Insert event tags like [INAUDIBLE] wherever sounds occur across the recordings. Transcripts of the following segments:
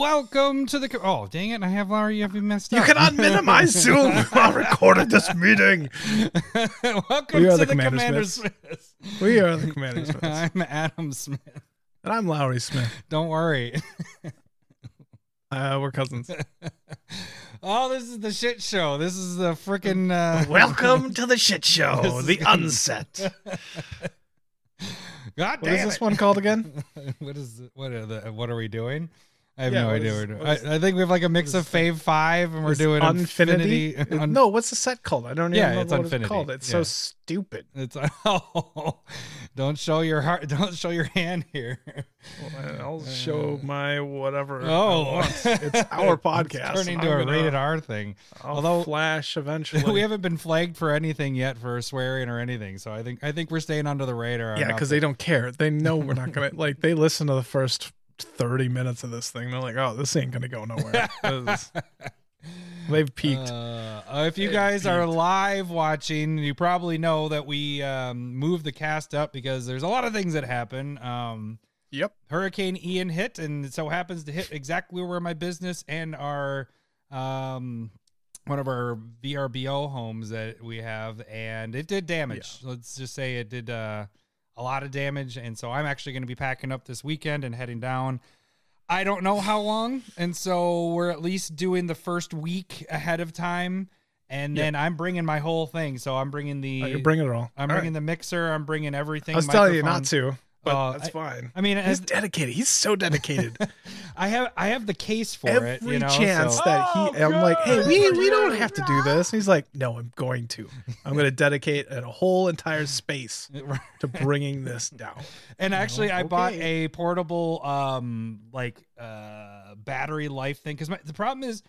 Welcome to the. Co- oh, dang it! I have Larry. You have me messed up. You up. cannot minimize [LAUGHS] Zoom while recording this meeting. [LAUGHS] Welcome We are to the the Commander Commander Smiths. Smiths. We are the Commander [LAUGHS] Smiths. I'm Adam Smith. And I'm Lowry Smith. Don't worry. Uh, we're cousins. Oh, this is the shit show. This is the freaking. Uh, Welcome to the shit show, the unset. God What damn is this it. one called again? what is what are the what are we doing? I have Yeah, no idea. is- what we're doing. I, I think we have like a mix of Fave Five, and we're doing Unfinity? Uh, no, what's the set called? I don't even Yeah, know it's what Unfinity. it's called. It's Yeah. so stupid. It's oh, [LAUGHS] don't show your heart. Don't show your hand here. Well, I'll show my whatever. Oh, it's [LAUGHS] our podcast. It's turning into a rated R thing. I'll although- flash [LAUGHS] eventually. we haven't been flagged for anything yet for swearing or anything. So I think I think we're staying under the radar. yeah, because they don't care. They know we're not gonna like. They listen to the first thirty minutes of this thing. They're like, "Oh, this ain't gonna go nowhere." Is- [LAUGHS] They've peaked. Uh, if you It guys are live watching, you probably know that we um, moved the cast up because there's a lot of things that happen. Um, yep. Hurricane Ian hit, and it so happens to hit exactly where my business and our um, one of our VRBO homes that we have, and it did damage. Let's just say it did uh, a lot of damage, and so I'm actually going to be packing up this weekend and heading down. I don't know how long, and so we're at least doing the first week ahead of time, and Yep. then I'm bringing my whole thing. So I'm bringing the oh, you're bringing it all. I'm All bringing right. the mixer. I'm bringing everything. I was telling you not to, but Uh, that's I- fine. I mean, He's as, dedicated. He's so dedicated. [LAUGHS] I have I have the case for Every it. You know, chance so- that he, Oh, I'm like, hey, we we don't have to do this. And he's like, no, I'm going to. I'm going to dedicate a whole entire space [LAUGHS] to bringing this down. and actually, I bought a portable um like uh battery life thing because the problem is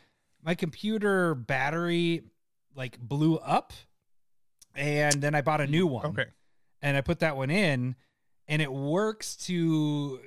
my computer battery like blew up, and then I bought a new one. Okay. and I put that one in, and it works to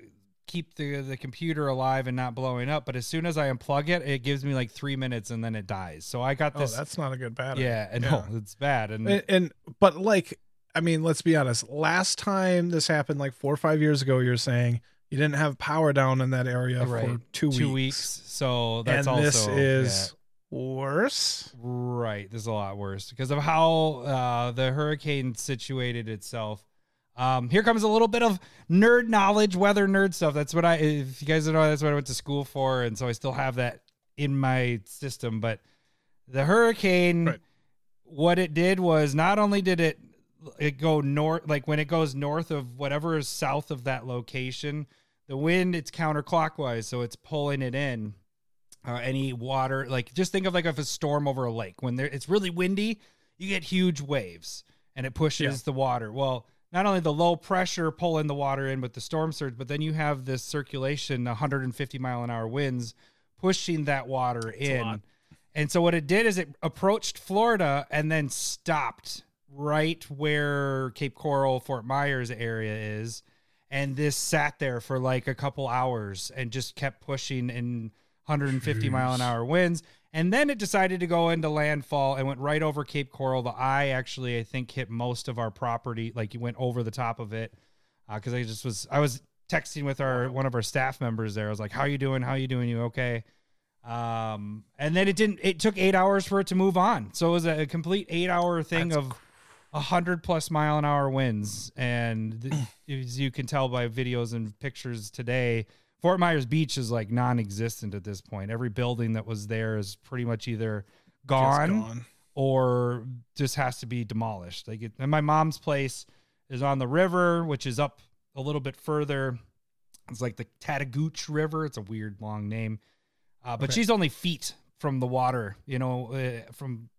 keep the the computer alive and not blowing up. But as soon as I unplug it, it gives me like three minutes and then it dies. So I got Oh, this. that's not a good battery. yeah, and Yeah. no, it's bad. And, And, and but like, I mean, let's be honest. Last time this happened, like four or five years ago, you're saying you didn't have power down in that area for two, two weeks. weeks. So that's and also this is worse. right. This is a lot worse because of how uh, the hurricane situated itself. Um, here comes a little bit of nerd knowledge, weather nerd stuff. That's what I, if you guys don't know, that's what I went to school for, and so I still have that in my system. But the hurricane, Right. what it did was not only did it it go north, like when it goes north of whatever is south of that location, the wind it's counterclockwise, so it's pulling it in. Uh, any water, like just think of like if a storm over a lake when there it's really windy, you get huge waves and it pushes Yeah. the water. Well, not only the low pressure pulling the water in with the storm surge, but then you have this circulation, 150 mile an hour winds pushing that water a in. And so what it did is it approached Florida and then stopped right where Cape Coral, Fort Myers area is. And this sat there for like a couple hours and just kept pushing in 150 mile an hour winds. And then it decided to go into landfall and went right over Cape Coral. The eye actually, I think, hit most of our property. Like it went over the top of it. Because I just was, I was texting with our one of our staff members there. I was like, "How you doing? How you doing? You okay?" Um, and then it didn't. It took eight hours for it to move on. So it was a, complete eight-hour thing That's of a hundred plus mile an hour winds. And [CLEARS THROAT] as you can tell by videos and pictures today, Fort Myers Beach is like non-existent at this point. Every building that was there is pretty much either gone, gone. or just has to be demolished. Like, it, and my mom's place is on the river, which is up a little bit further. It's like the Tattagooch River. It's a weird long name, uh, but Okay. she's only feet from the water. You know, uh, from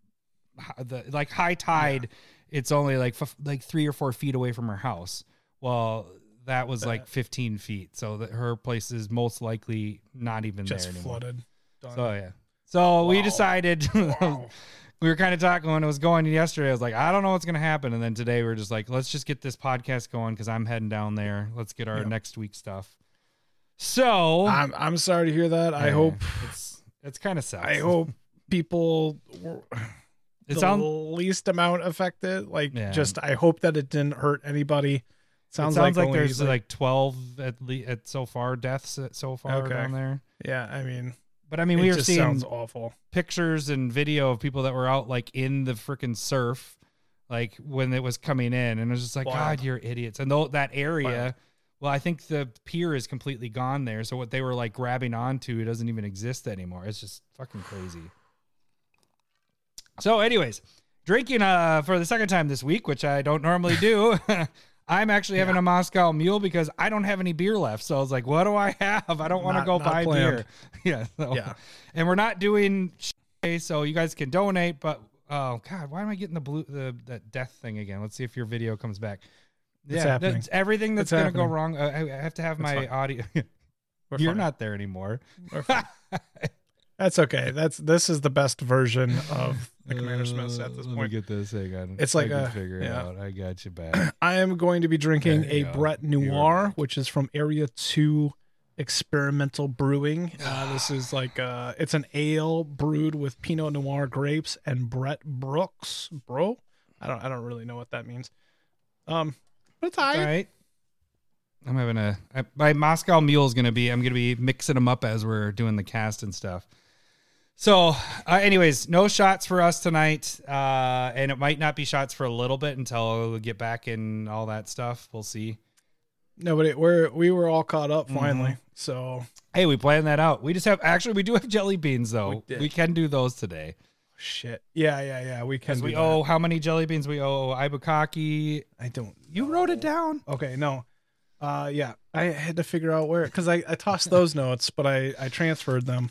the like high tide, it's only like f- like three or four feet away from her house. Well, that was like Uh, 15 feet, so that her place is most likely not even Just there anymore. flooded. Done. So yeah. So we Wow. decided [LAUGHS] Wow. we were kind of talking when it was going yesterday. I was like, I don't know what's gonna happen, and then today we are just like, let's just get this podcast going because I'm heading down there. Let's get our Yeah. next week stuff. So I'm I'm sorry to hear that. I yeah, hope it's it's kind of sucks. I hope people were it the sounds least amount affected. Like Yeah. just I hope that it didn't hurt anybody. Sounds, Sounds, it sounds like, only, there's like, 12 at least at so far deaths so far Okay. down there. Yeah, I mean, But I mean, we were just seeing sounds awful. pictures and video of people that were out like in the freaking surf, like when it was coming in, and it was just like, Wild. God, you're idiots. And though that area, Wild. well, I think the pier is completely gone there, so what they were like grabbing onto, it doesn't even exist anymore. It's just fucking crazy. So, anyways, drinking uh for the second time this week, which I don't normally do. [LAUGHS] [LAUGHS] I'm actually having a Moscow Mule because I don't have any beer left. So I was like, what do I have? I don't want to go buy planned. beer. [LAUGHS] Yeah. so- Yeah. And we're not doing so you guys can donate, but oh god, why am I getting the blue the that death thing again? Let's see if your video comes back. It's yeah, happening. that's everything that's It's gonna go wrong. Uh, I, I have to have It's my fine. audio. [LAUGHS] You're fine. not there anymore. [LAUGHS] That's okay. That's this is the best version of the Commander Smiths at this Uh, Let me point. get this. Hang on. It's I like can a- figure it out. I got you back. [CLEARS THROAT] I am going to be drinking a. Brett Noir, which is from Area Two Experimental Brewing. Uh, [SIGHS] this is like uh, it's an ale brewed with Pinot Noir grapes and Brett Brux, bro. I don't I don't really know what that means. Um, but it's All right. I'm having a I, my Moscow Mule is gonna be. I'm gonna be mixing them up as we're doing the cast and stuff. So, uh, anyways, no shots for us tonight, uh, and it might not be shots for a little bit until we get back and all that stuff. We'll see. No, but it, we're we were all caught up Mm-hmm. finally. So Hey, we planned that out. We just have actually we do have jelly beans though. We We, can do those today shit. Yeah, yeah, yeah. We can. because do we that. owe how many jelly beans we owe Ibukaki. I don't. You wrote it down. Okay, no. Uh, yeah, I had to figure out where because I, I tossed those [LAUGHS] notes, but I I transferred them.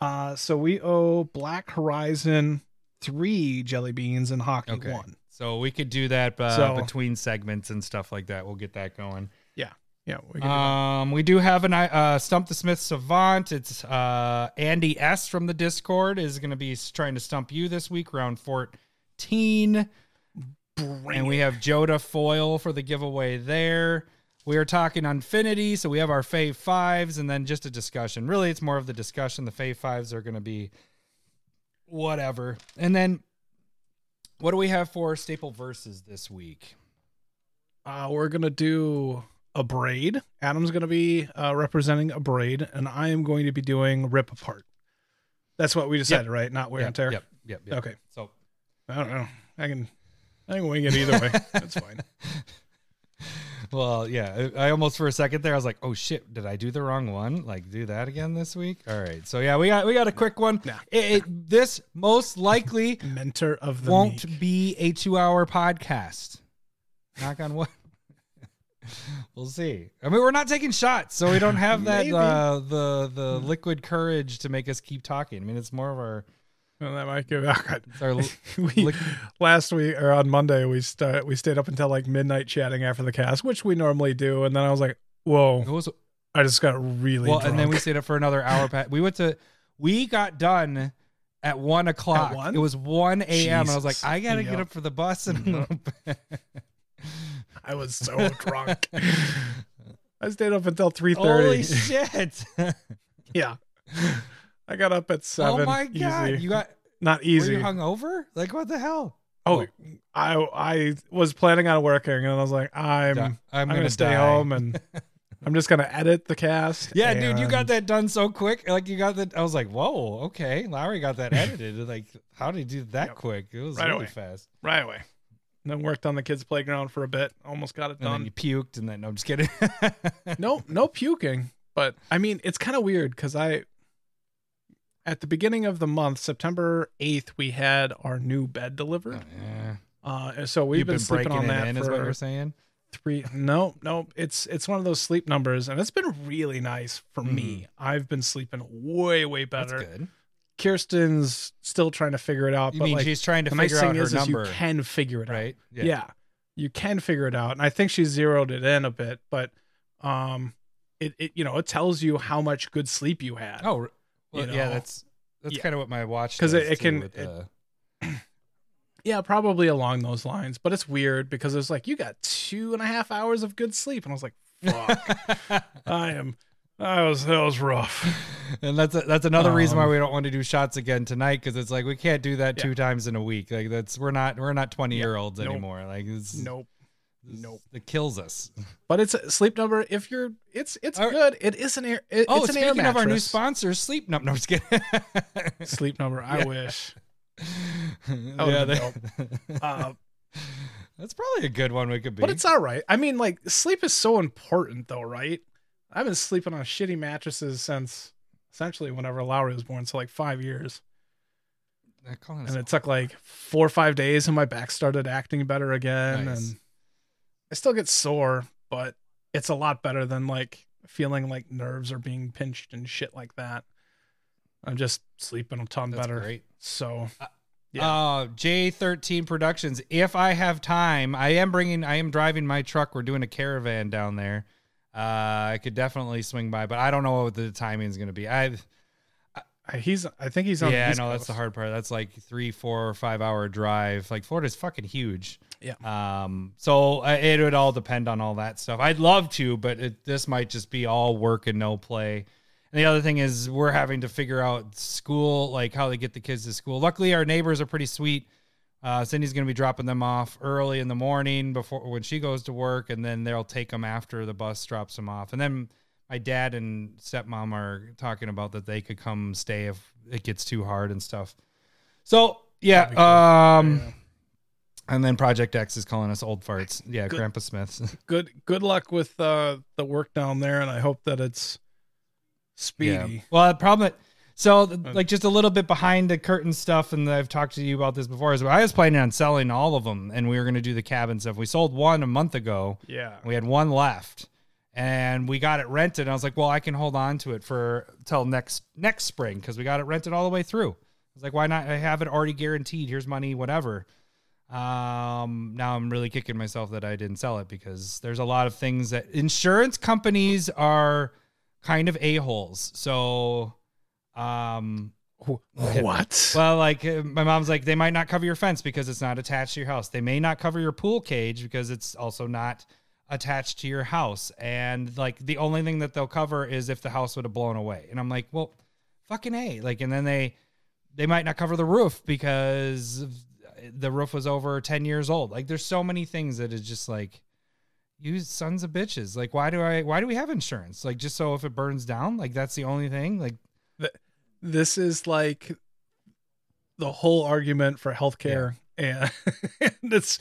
Uh, so we owe Black Horizon three jelly beans and hockey Okay. one. So we could do that uh, So- between segments and stuff like that. We'll get that going. Yeah, we can do. Um, we do have an uh, Stump the Smith Savant. It's uh, Andy S from the Discord is going to be trying to stump you this week, round 14. Bring And we have Jodah Foil for the giveaway there. We are talking Unfinity, so we have our Fave Fives and then just a discussion. Really, it's more of the discussion. The Fave Fives are going to be whatever. And then what do we have for staple versus this week? Uh, we're gonna do Abrade. Adam's gonna be uh, representing Abrade, and I am going to be doing rip apart. That's what we decided, right? Not wear yep, and tear. Yep, yep, yep. Okay. So I don't know. I can. I can wing it either way. [LAUGHS] That's fine. Well, yeah, I almost for a second there I was like, "Oh shit, did I do the wrong one? Like do that again this week?" All right. So yeah, we got we got a quick one. Nah. It, it- this most likely [LAUGHS] Mentor of the won't meek. be a 2-hour podcast. Knock on wood. [LAUGHS] we'll see. I mean, we're not taking shots, so we don't have [LAUGHS] that uh, the the liquid courage to make us keep talking. I mean, it's more of our Well, that might give. Oh, God. our [LAUGHS] we last week or on Monday we start we stayed up until like midnight chatting after the cast, which we normally do, and then I was like, "Whoa!" it was I just got really well, drunk. and then we stayed up for another hour. pa- We went to, we got done at one o'clock. one? It was one a.m. and I was like, I gotta Yep. get up for the bus in a little bit. I was so drunk. [LAUGHS] I stayed up until three thirty. Holy shit! [LAUGHS] yeah, I got up at oh seven. oh my god, easy. you got [LAUGHS] not easy. were you hungover? Like what the hell? oh, I I was planning on working, and I was like, I'm Di- I'm, I'm, gonna, gonna, stay die. home and [LAUGHS] I'm just gonna edit the cast. Yeah, dude, you got that done so quick. Like you got that. I was like, whoa, okay. Lowry got that [LAUGHS] edited. Like, how did he do that Yep. quick? It was Right really away. fast. right away. And then worked on the kids' playground for a bit. Almost got it And then done. you puked, and then no, I'm just kidding. no, no puking. But I mean, it's kind of weird because I, at the beginning of the month, September eighth, we had our new bed delivered. yeah. Uh, so we've You've been, been sleeping on that in, for is what you're saying. three. No, no, it's it's one of those sleep numbers, and it's been really nice for me. Mhm. I've been sleeping way way That's better. good. Kirsten's still trying to figure it out. You but mean like, she's trying to nice figure thing out her is, is you can figure it out. right? Yeah. you can figure it out, and I think she zeroed it in a bit, but um, it it you know it tells you how much good sleep you had. Oh, well, You yeah. That's that's Yeah. kind of what my watch because it- it can- with, it- uh, [CLEARS THROAT] Yeah, probably along those lines, but it's weird because it's like you got two and a half hours of good sleep, and I was like, "Fuck, [LAUGHS] I am." That was that was rough. [LAUGHS] and that's a, that's another reason why Um, we don't want to do shots again tonight because it's like we can't do that Yeah. two times in a week. Like that's we're not we're not twenty year olds Nope. anymore. Like it's, Nope. Nope. It kills us. [LAUGHS] But it's a sleep number. If you're, it's it's right. good. It is an air. It, oh, it's an air speaking of our new mattress. sponsor, Sleep. No, no, kidding. [LAUGHS] sleep number. I Yeah. wish. [LAUGHS] yeah, would've Uh, that's probably a good one. We could be. but it's all right. I mean, like sleep is so important, though, right? I've been sleeping on shitty mattresses since essentially whenever Lowry was born, so like five years. They're calling us And it took like four or five days, and my back started acting better again. Nice. And I still get sore, but it's a lot better than like feeling like nerves are being pinched and shit like that. I'm just sleeping a ton That's better. great. So Uh, J13 Productions. If I have time, I am bringing, I am driving my truck. We're doing a caravan down there. Uh, I could definitely swing by, but I don't know what the timing is going to be. I've, he's, I think he's on. yeah, I know that's the hard part. That's like three, four, or five hour drive. Like Florida's fucking huge. Yeah. Um. So uh, it would all depend on all that stuff. I'd love to, but it, this might just be all work and no play. And the other thing is we're having to figure out school, like how they get the kids to school. Luckily, our neighbors are pretty sweet. Uh, Cindy's going to be dropping them off early in the morning before when she goes to work, and then they'll take them after the bus drops them off. And then my dad and stepmom are talking about that they could come stay if it gets too hard and stuff. So yeah, That'd be cool. um, Yeah. And then Project X is calling us old farts. Yeah, Good. Grandpa Smiths. [LAUGHS] Good, good luck with uh, the work down there, and I hope that it's speedy. Yeah. Well, the problem. So, Uh, like, just a little bit behind the curtain stuff, and I've talked to you about this before. Is I was planning on selling all of them, and we were going to do the cabin stuff. We sold one a month ago. Yeah. We had one left, and we got it rented. And I was like, well, I can hold on to it for till next next spring because we got it rented all the way through. I was like, why not? I have it already guaranteed. Here's money, whatever. Um, now I'm really kicking myself that I didn't sell it because there's a lot of things that insurance companies are kind of a holes. So, um, [LAUGHS] What? well, like uh, my mom's like, they might not cover your fence because it's not attached to your house. They may not cover your pool cage because it's also not attached to your house. And like the only thing that they'll cover is if the house would have blown away. And I'm like, well, fucking a. Like, and then they they might not cover the roof because the roof was over 10 years old. Like, there's so many things that is just like. You sons of bitches! Like, why do I? Why do we have insurance? Like, just so if it burns down, like that's the only thing. Like, this is like the whole argument for healthcare [LAUGHS] and it's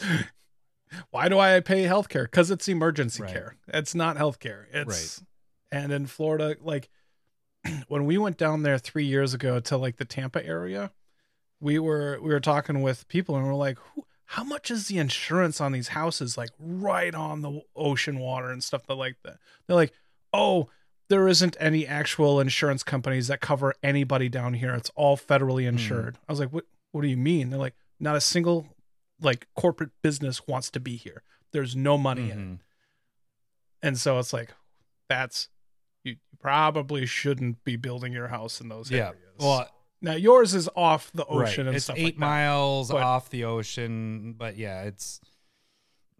why do I pay healthcare? Because it's emergency Right. care. It's not healthcare. It's right. and in Florida, like [CLEARS THROAT] when we went down there three years ago to like the Tampa area, we were we were talking with people and we're like, how much is the insurance on these houses like right on the ocean water and stuff that like that? They're like, oh, there isn't any actual insurance companies that cover anybody down here. It's all federally insured. I was like, what what do you mean? They're like, not a single like corporate business wants to be here. There's no money in it. mhm. And so it's like, that's you, you probably shouldn't be building your house in those yeah. areas. Well, now yours is off the ocean right. and it's stuff eight like miles But- off the ocean, but yeah, it's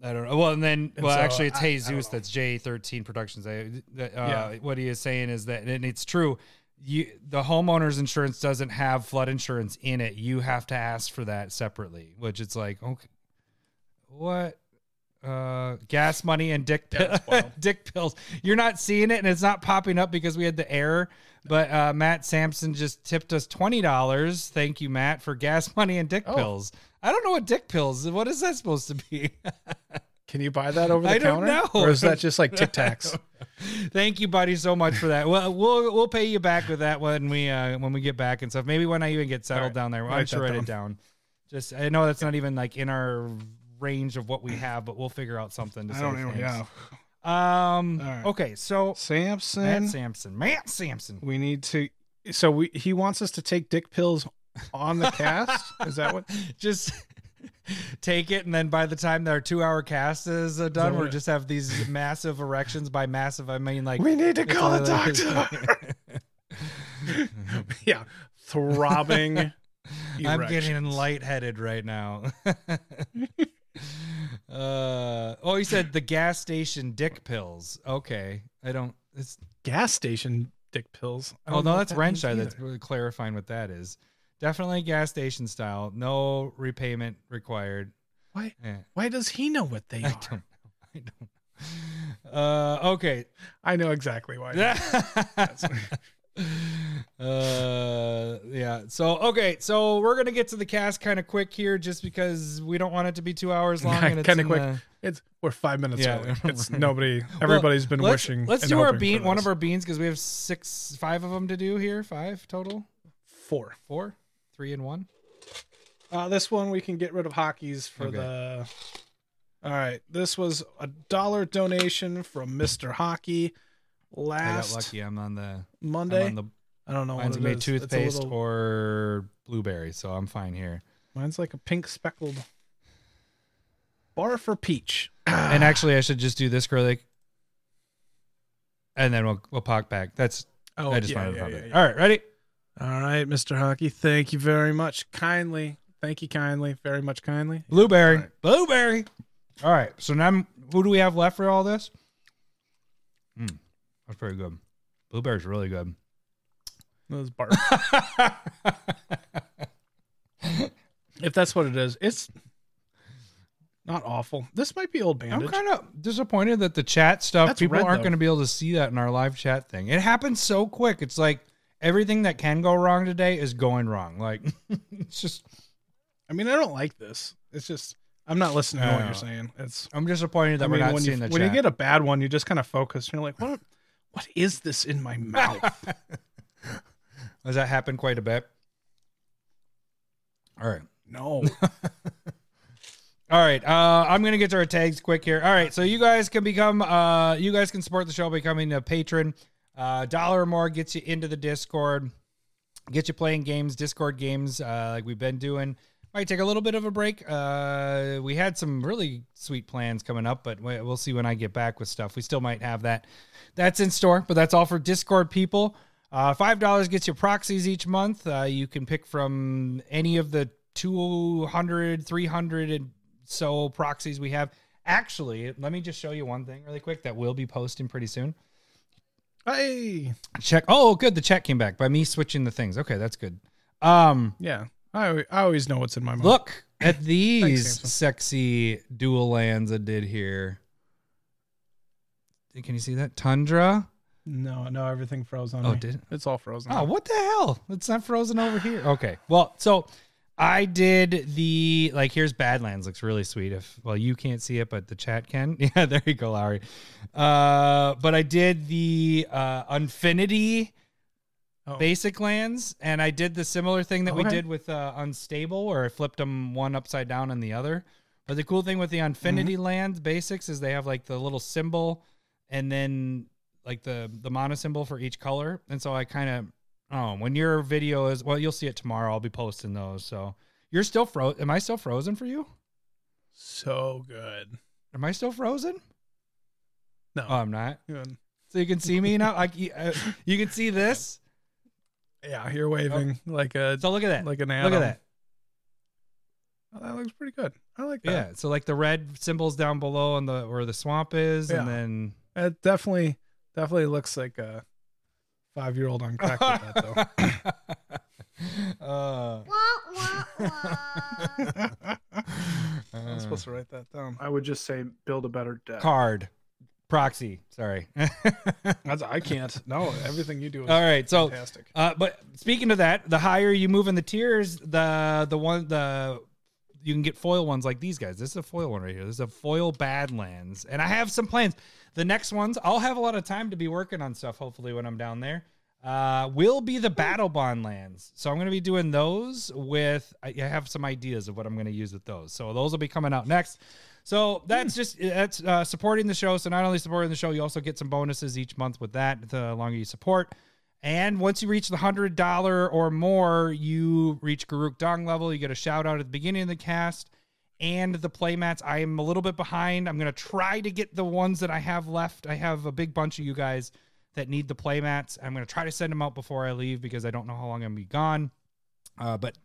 I don't know. Well, and then And well, so actually, it's I- Jesus. know. that's J thirteen Productions. I, uh, Yeah. What he is saying is that, and it's true. You the homeowner's insurance doesn't have flood insurance in it. You have to ask for that separately, which it's like okay, what? Uh, gas money and dick Yeah, [LAUGHS] dick pills. You're not seeing it, and it's not popping up because we had the error. But uh, Matt Sampson just tipped us twenty dollars. Thank you, Matt, for gas [LAUGHS] money and dick Oh. pills. I don't know what dick pills. What is that supposed to be? [LAUGHS] Can you buy that over the I don't counter? know. Or is that just like [LAUGHS] Tic Tacs? Thank you, buddy, so much for that. Well, we'll we'll pay you back with that when we uh when we get back and stuff. Maybe when I even get settled right. down there. I'm Write sure write it down. Just I know that's not even like in our range of what we have, but we'll figure out something to I say don't thanks. Yeah. Um. Right. Okay. So Samson, Matt Samson. Matt Sampson. We need to. So we he wants us to take dick pills on the cast. is that what? [LAUGHS] Just [LAUGHS] take it, and then by the time their two-hour cast is uh, done, we'll just have these [LAUGHS] massive erections. By massive, I mean like We need to call a literally- doctor. yeah, throbbing. I'm getting lightheaded right now. Uh oh, he said the gas station dick pills. Okay, I don't. It's gas station dick pills. Oh no, that's that Renshaw. That's really clarifying what that is. Definitely gas station style. No repayment required. Why? Eh, Why does he know what they I are? don't. [LAUGHS] don't. Know. Uh, okay. I know exactly why. [LAUGHS] uh, yeah. So okay, so we're gonna get to the cast kind of quick here, just because we don't want it to be two hours long. [LAUGHS] And it's Kinda quick. the- It's we're five minutes Yeah. early. It's [LAUGHS] nobody. Everybody's been let's, wishing. Let's do our bean. One of our beans because we have six, five of them to do here. Five total. four. Four, and one. Uh, this one we can get rid of hockeys for Okay. the. All right, this was a dollar donation from Mister Hockey last I got last lucky. I'm on the. Monday. on the I don't know mine's what it gonna is. Toothpaste little- or blueberry, so I'm fine here. mine's like a pink speckled bar for peach. [SIGHS] And actually, I should just do this garlic, and then we'll we'll pop back. That's oh, I just yeah, wanted to pop yeah, it. yeah. All right, ready? All right, Mr. Hockey, thank you very much. Kindly, thank you kindly, very much kindly. Blueberry, All right. blueberry. All right. So now, who do we have left for all this? Mm, that's pretty good. Blueberry's really good. Those [LAUGHS] bar. if that's what it is, it's not awful. This might be old I'm kind of disappointed that the chat stuff That's people red, aren't though. going to be able to see that in our live chat thing. It happens so quick. It's like everything that can go wrong today is going wrong. Like [LAUGHS] it's just I mean, I don't like this. It's just I'm not listening to what you're saying. It's I'm disappointed that I we're not when seeing you the when chat. you get a bad one, you just kind of focus. You're like, what? What is this in my [LAUGHS] mouth? Does that happen quite a bit? All right. no. [LAUGHS] All right. Uh, I'm gonna get to our tags quick here. All right. So you guys can become uh, you guys can support the show by becoming a patron. Uh, dollar or more gets you into the Discord, get you playing games, Discord games, uh, like we've been doing. Might take a little bit of a break. Uh, we had some really sweet plans coming up, but we- we'll see when I get back with stuff. We still might have that. That's in store, but that's all for Discord people. Uh, Five dollars gets you proxies each month. Uh, you can pick from any of the 200, 300 and so proxies we have. Actually, let me just show you one thing really quick that we'll be posting pretty soon. hey, Check. Oh, good. The chat came back by me switching the things. Okay, that's good. Um, yeah. I I always know what's in my mouth. look at [LAUGHS] these sexy dual lands I did here. Can you see that tundra? No, no, everything froze on Oh, me. did it? It's all frozen. Oh, what the hell? It's not frozen over here. Okay. Well, so I did the like here's Badlands looks really sweet. If well you can't see it, but the chat can. [LAUGHS] Yeah, there you go, Lowry. Uh, but I did the uh Unfinity Oh. basic lands, and I did the similar thing that we did with uh, Unstable, where I flipped them one upside down and the other. But the cool thing with the Unfinity Mm-hmm. lands basics is they have like the little symbol, and then like the the mono symbol for each color. And so I kind of oh, when your video is well, you'll see it tomorrow. I'll be posting those. So you're still froze. Am I still frozen for you? So good. Am I still frozen? No. Oh, I'm not. Good. So you can see me now. [LAUGHS] Like you, uh, you can see this. Yeah, you're waving like a So look at that. like an look at that. Oh, that looks pretty good. I like that. Yeah. So like the red symbols down below on the where the swamp is, and then It definitely definitely looks like a five year old on crack with that though. [LAUGHS] uh, [LAUGHS] I'm supposed to write that down. I would just say build a better deck. card proxy. Sorry. [LAUGHS] I can't. No, everything you do is All right. So fantastic. Uh, but speaking of that, the higher you move in the tiers, the the one the you can get foil ones like these guys. This is a foil one right here. This is a foil Badlands, and I have some plans. The next ones, I'll have a lot of time to be working on stuff. Hopefully, when I'm down there, uh, will be the Battlebond lands. So I'm going to be doing those with. I I have some ideas of what I'm going to use with those. So those will be coming out next. So that's just that's uh, supporting the show. So not only supporting the show, you also get some bonuses each month with that. The longer you support. And once you reach the hundred dollar or more, you reach Garuk Dong level. You get a shout out at the beginning of the cast and the playmats. I am a little bit behind. I'm gonna try to get the ones that I have left. I have a big bunch of you guys that need the playmats. I'm gonna try to send them out before I leave because I don't know how long I'm gonna be gone. Uh, but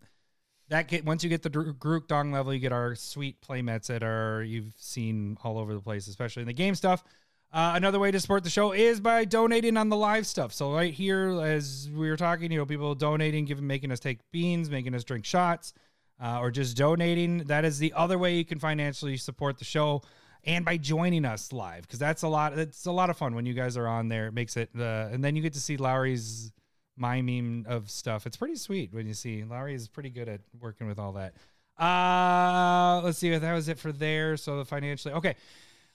that get once you get the Garuk Dong level, you get our sweet playmats that are you've seen all over the place, especially in the game stuff. Uh, another way to support the show is by donating on the live stuff. So right here, as we were talking, you know, people donating, giving, making us take beans, making us drink shots, uh, or just donating. That is the other way you can financially support the show. and by joining us live because that's a lot. It's a lot of fun when you guys are on there. It makes it, uh, and then you get to see Lowry's miming of stuff. It's pretty sweet when you see Lowry is pretty good at working with all that. Uh, let's see. That was it for there. So the financially, okay.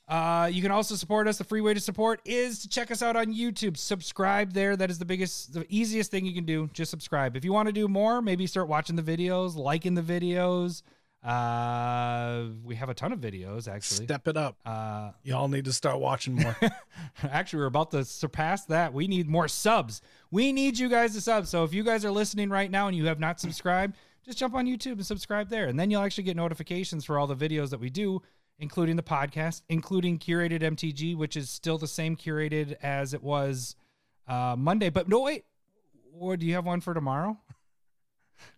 Uh, you can also support us. The free way to support is to check us out on YouTube. Subscribe there. That is the biggest, the easiest thing you can do. Just subscribe. If you want to do more, maybe start watching the videos, liking the videos. Uh, we have a ton of videos actually. Step it up. Uh, Y'all need to start watching more. [LAUGHS] actually, we're about to surpass that. We need more subs. We need you guys to sub. So if you guys are listening right now and you have not subscribed, just jump on YouTube and subscribe there, and then you'll actually get notifications for all the videos that we do including the podcast, including curated MTG, which is still the same curated as it was uh, Monday. But no, wait, or do you have one for tomorrow? [LAUGHS]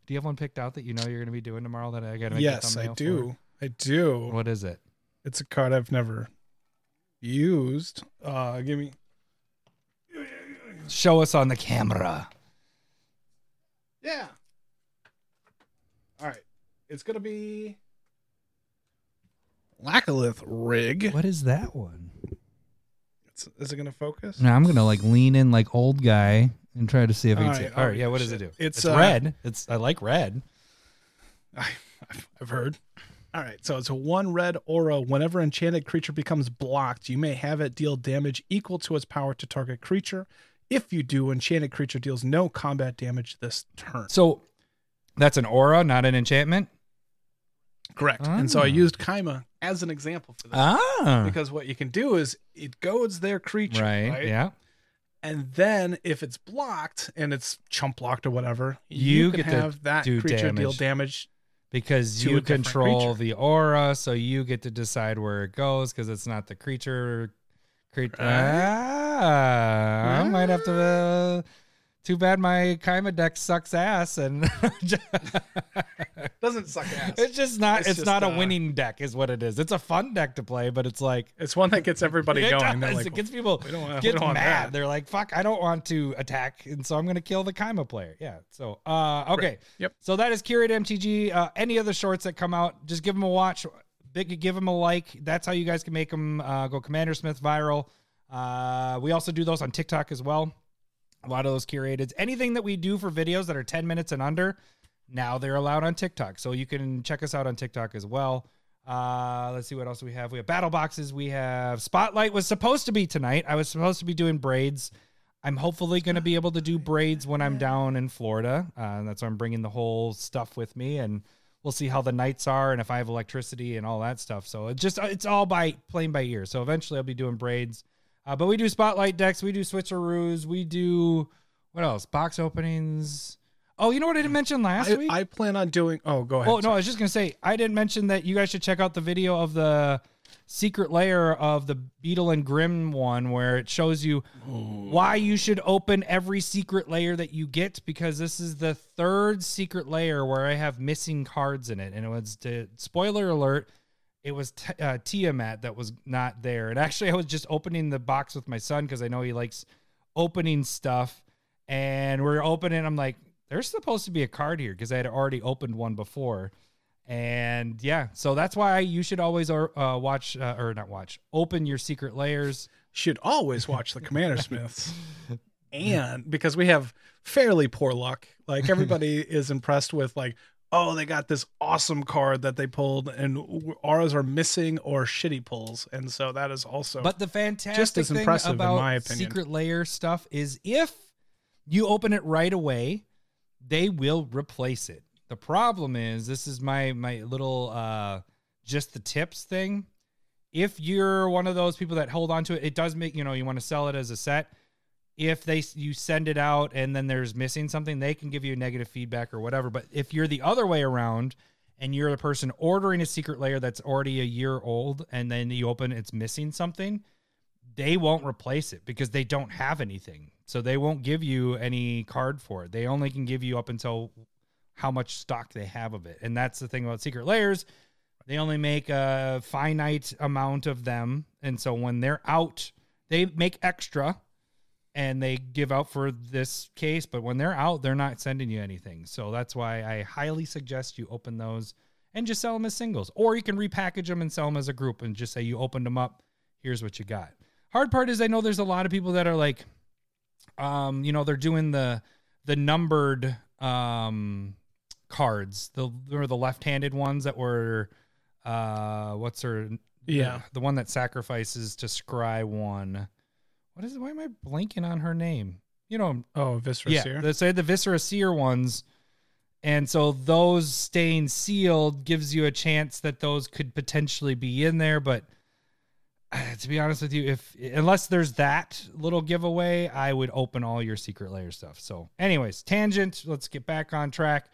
Do you have one picked out that you know you're going to be doing tomorrow that I got to make? yes, I do. I do. What is it? It's a card I've never used. Uh, give me. Show us on the camera. Yeah. All right. It's gonna be Lakalith rig. What is that one? It's, is it gonna focus? No, I'm gonna like lean in like old guy and try to see if I All can see. right, it. All right, yeah. What does it do? It's, It's, uh, red. It's I like red. [LAUGHS] I, I've- I've heard. All right, so it's a one red aura. Whenever enchanted creature becomes blocked, you may have it deal damage equal to its power to target creature. If you do, enchanted creature deals no combat damage this turn. So that's an aura, not an enchantment. Correct. And so I Ah. used Kaima as an example for that Ah, Because what you can do is it goads their creature, right, right? Yeah. And then if it's blocked and it's chump blocked or whatever, You you, can get to have that do creature deal damage. damage. because you control the aura, so you get to decide where it goes because it's not the creature. Creature. Right. Ah, I might have to. Uh, too bad my Kaima deck sucks ass, and [LAUGHS] Doesn't suck ass. it's just not. It's, It's just, not a uh, winning deck, is what it is. It's a fun deck to play, but it's like It's one that gets everybody [LAUGHS] it going. Like, it gets people we don't want, we get don't mad. They're like, "Fuck, I don't want to attack," and so I'm going to kill the Kaima player. Yeah. So, uh, okay. Yep. So that is Curate MTG. Uh, any other shorts that come out, just give them a watch. Big, give them a like. That's how you guys can make them uh, go Commander Smith viral. Uh, we also do those on TikTok as well. A lot of those curated. Anything that we do for videos that are 10 minutes and under, now they're allowed on TikTok. So you can check us out on TikTok as well. Uh, let's see what else we have. We have battle boxes. We have Spotlight was supposed to be tonight. I was supposed to be doing braids. I'm hopefully going to be able to do braids when I'm down in Florida. Uh, and that's why I'm bringing the whole stuff with me, and we'll see how the nights are and if I have electricity and all that stuff. So it just it's all by playing by ear. So eventually I'll be doing braids. Uh, but we do spotlight decks, we do switcheroos, we do what else? Box openings. Oh, you know what I didn't mention last I, week? I plan on doing. Oh, go ahead. Oh no, I was just gonna say I didn't mention that you guys should check out the video of the secret lair of the Beetle and Grim one where it shows you why you should open every secret lair that you get because this is the third secret lair where I have missing cards in it and it was to spoiler alert it was t- uh, Tiamat that was not there. And actually I was just opening the box with my son because I know he likes opening stuff. And we're opening I'm like there's supposed to be a card here because I had already opened one before. And yeah so that's why you should always uh, watch uh, or not watch open your secret lairs. Should always watch the Commander [LAUGHS] Smiths, and because we have fairly poor luck, like everybody [LAUGHS] is impressed with like. Oh, they got this awesome card that they pulled, and auras are missing or shitty pulls, and so that is also. But the fantastic Just as thing impressive, in about my opinion. secret lair stuff is if you open it right away, they will replace it. The problem is this is my my little uh just the tips thing. If you're one of those people that hold on to it, it does make you know you want to sell it as a set. If they you send it out and then there's missing something, they can give you negative feedback or whatever. But if you're the other way around and you're the person ordering a secret lair that's already a year old and then you open it's missing something, they won't replace it because they don't have anything. So they won't give you any card for it. They only can give you up until how much stock they have of it. And that's the thing about secret lairs. They only make a finite amount of them. And so when they're out, they make extra and they give out for this case. But when they're out, they're not sending you anything. So that's why I highly suggest you open those and just sell them as singles. Or you can repackage them and sell them as a group and just say you opened them up. Here's what you got. Hard part is I know there's a lot of people that are like, um, you know, they're doing the the numbered um cards, the or the left-handed ones that were uh what's her Yeah. the, the one that sacrifices to scry one. What is? Why am I blanking on her name? You know, Oh, Viscera yeah, Seer. let's say the Viscera Seer ones. And so those staying sealed gives you a chance that those could potentially be in there. But uh, [SIGHS] to be honest with you, if unless there's that little giveaway, I would open all your secret lair stuff. So, anyways, tangent. Let's get back on track.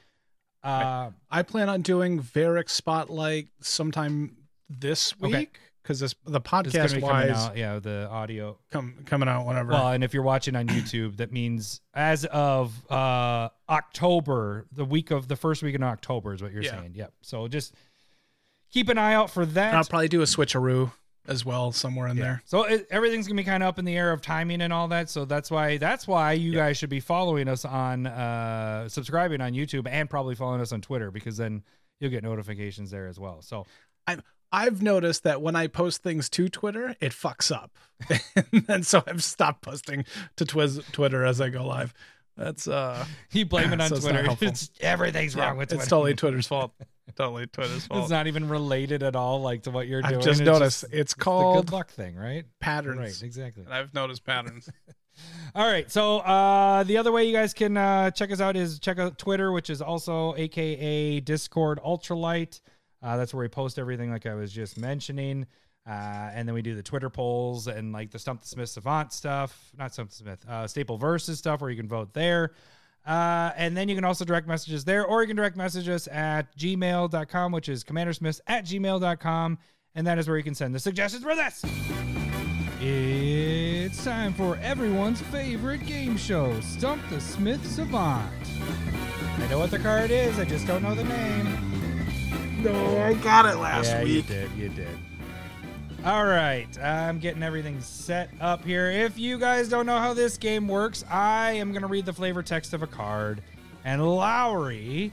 Uh, I plan on doing Varric Spotlight sometime this Okay. Because this the podcast wise out. Yeah, the audio. come coming out whenever. Well, and if you're watching on YouTube, that means as of uh October, the week of the first week in October is what you're Yeah. saying. Yep. So just keep an eye out for that. I'll probably do a switcheroo as well somewhere in Yeah. there. So it, everything's gonna be kind of up in the air of timing and all that. So that's why that's why you guys should be following us on uh subscribing on YouTube and probably following us on Twitter because then you'll get notifications there as well. So I've noticed that when I post things to Twitter, it fucks up, [LAUGHS] and so I've stopped posting to Twiz- Twitter as I go live. That's uh, you blame it [LAUGHS] on So Twitter. helpful. It's everything's wrong with Twitter. it's totally Twitter's fault. totally [LAUGHS] Twitter's fault. It's not even related at all, like to what you're doing. I've just It's noticed it's it's the called good luck thing, right? patterns. Right, exactly. And I've noticed patterns. All right. So uh, the other way you guys can uh, check us out is check out Twitter, which is also AKA Discord Ultralight. Uh, that's where we post everything, like I was just mentioning. Uh, and then we do the Twitter polls and like the Stump the Smith Savant stuff, not Stump the Smith, uh, Staple Versus stuff, where you can vote there. Uh, and then you can also direct messages there, or you can direct message us at gmail.com, which is commandersmiths at gmail.com. And that is where you can send the suggestions for this. It's time for everyone's favorite game show, Stump the Smith Savant. I know what the card is, I just don't know the name. No, I got it last week. yeah, you did, you did. All right, I'm getting everything set up here. If you guys don't know how this game works, I am going to read the flavor text of a card, and Lowry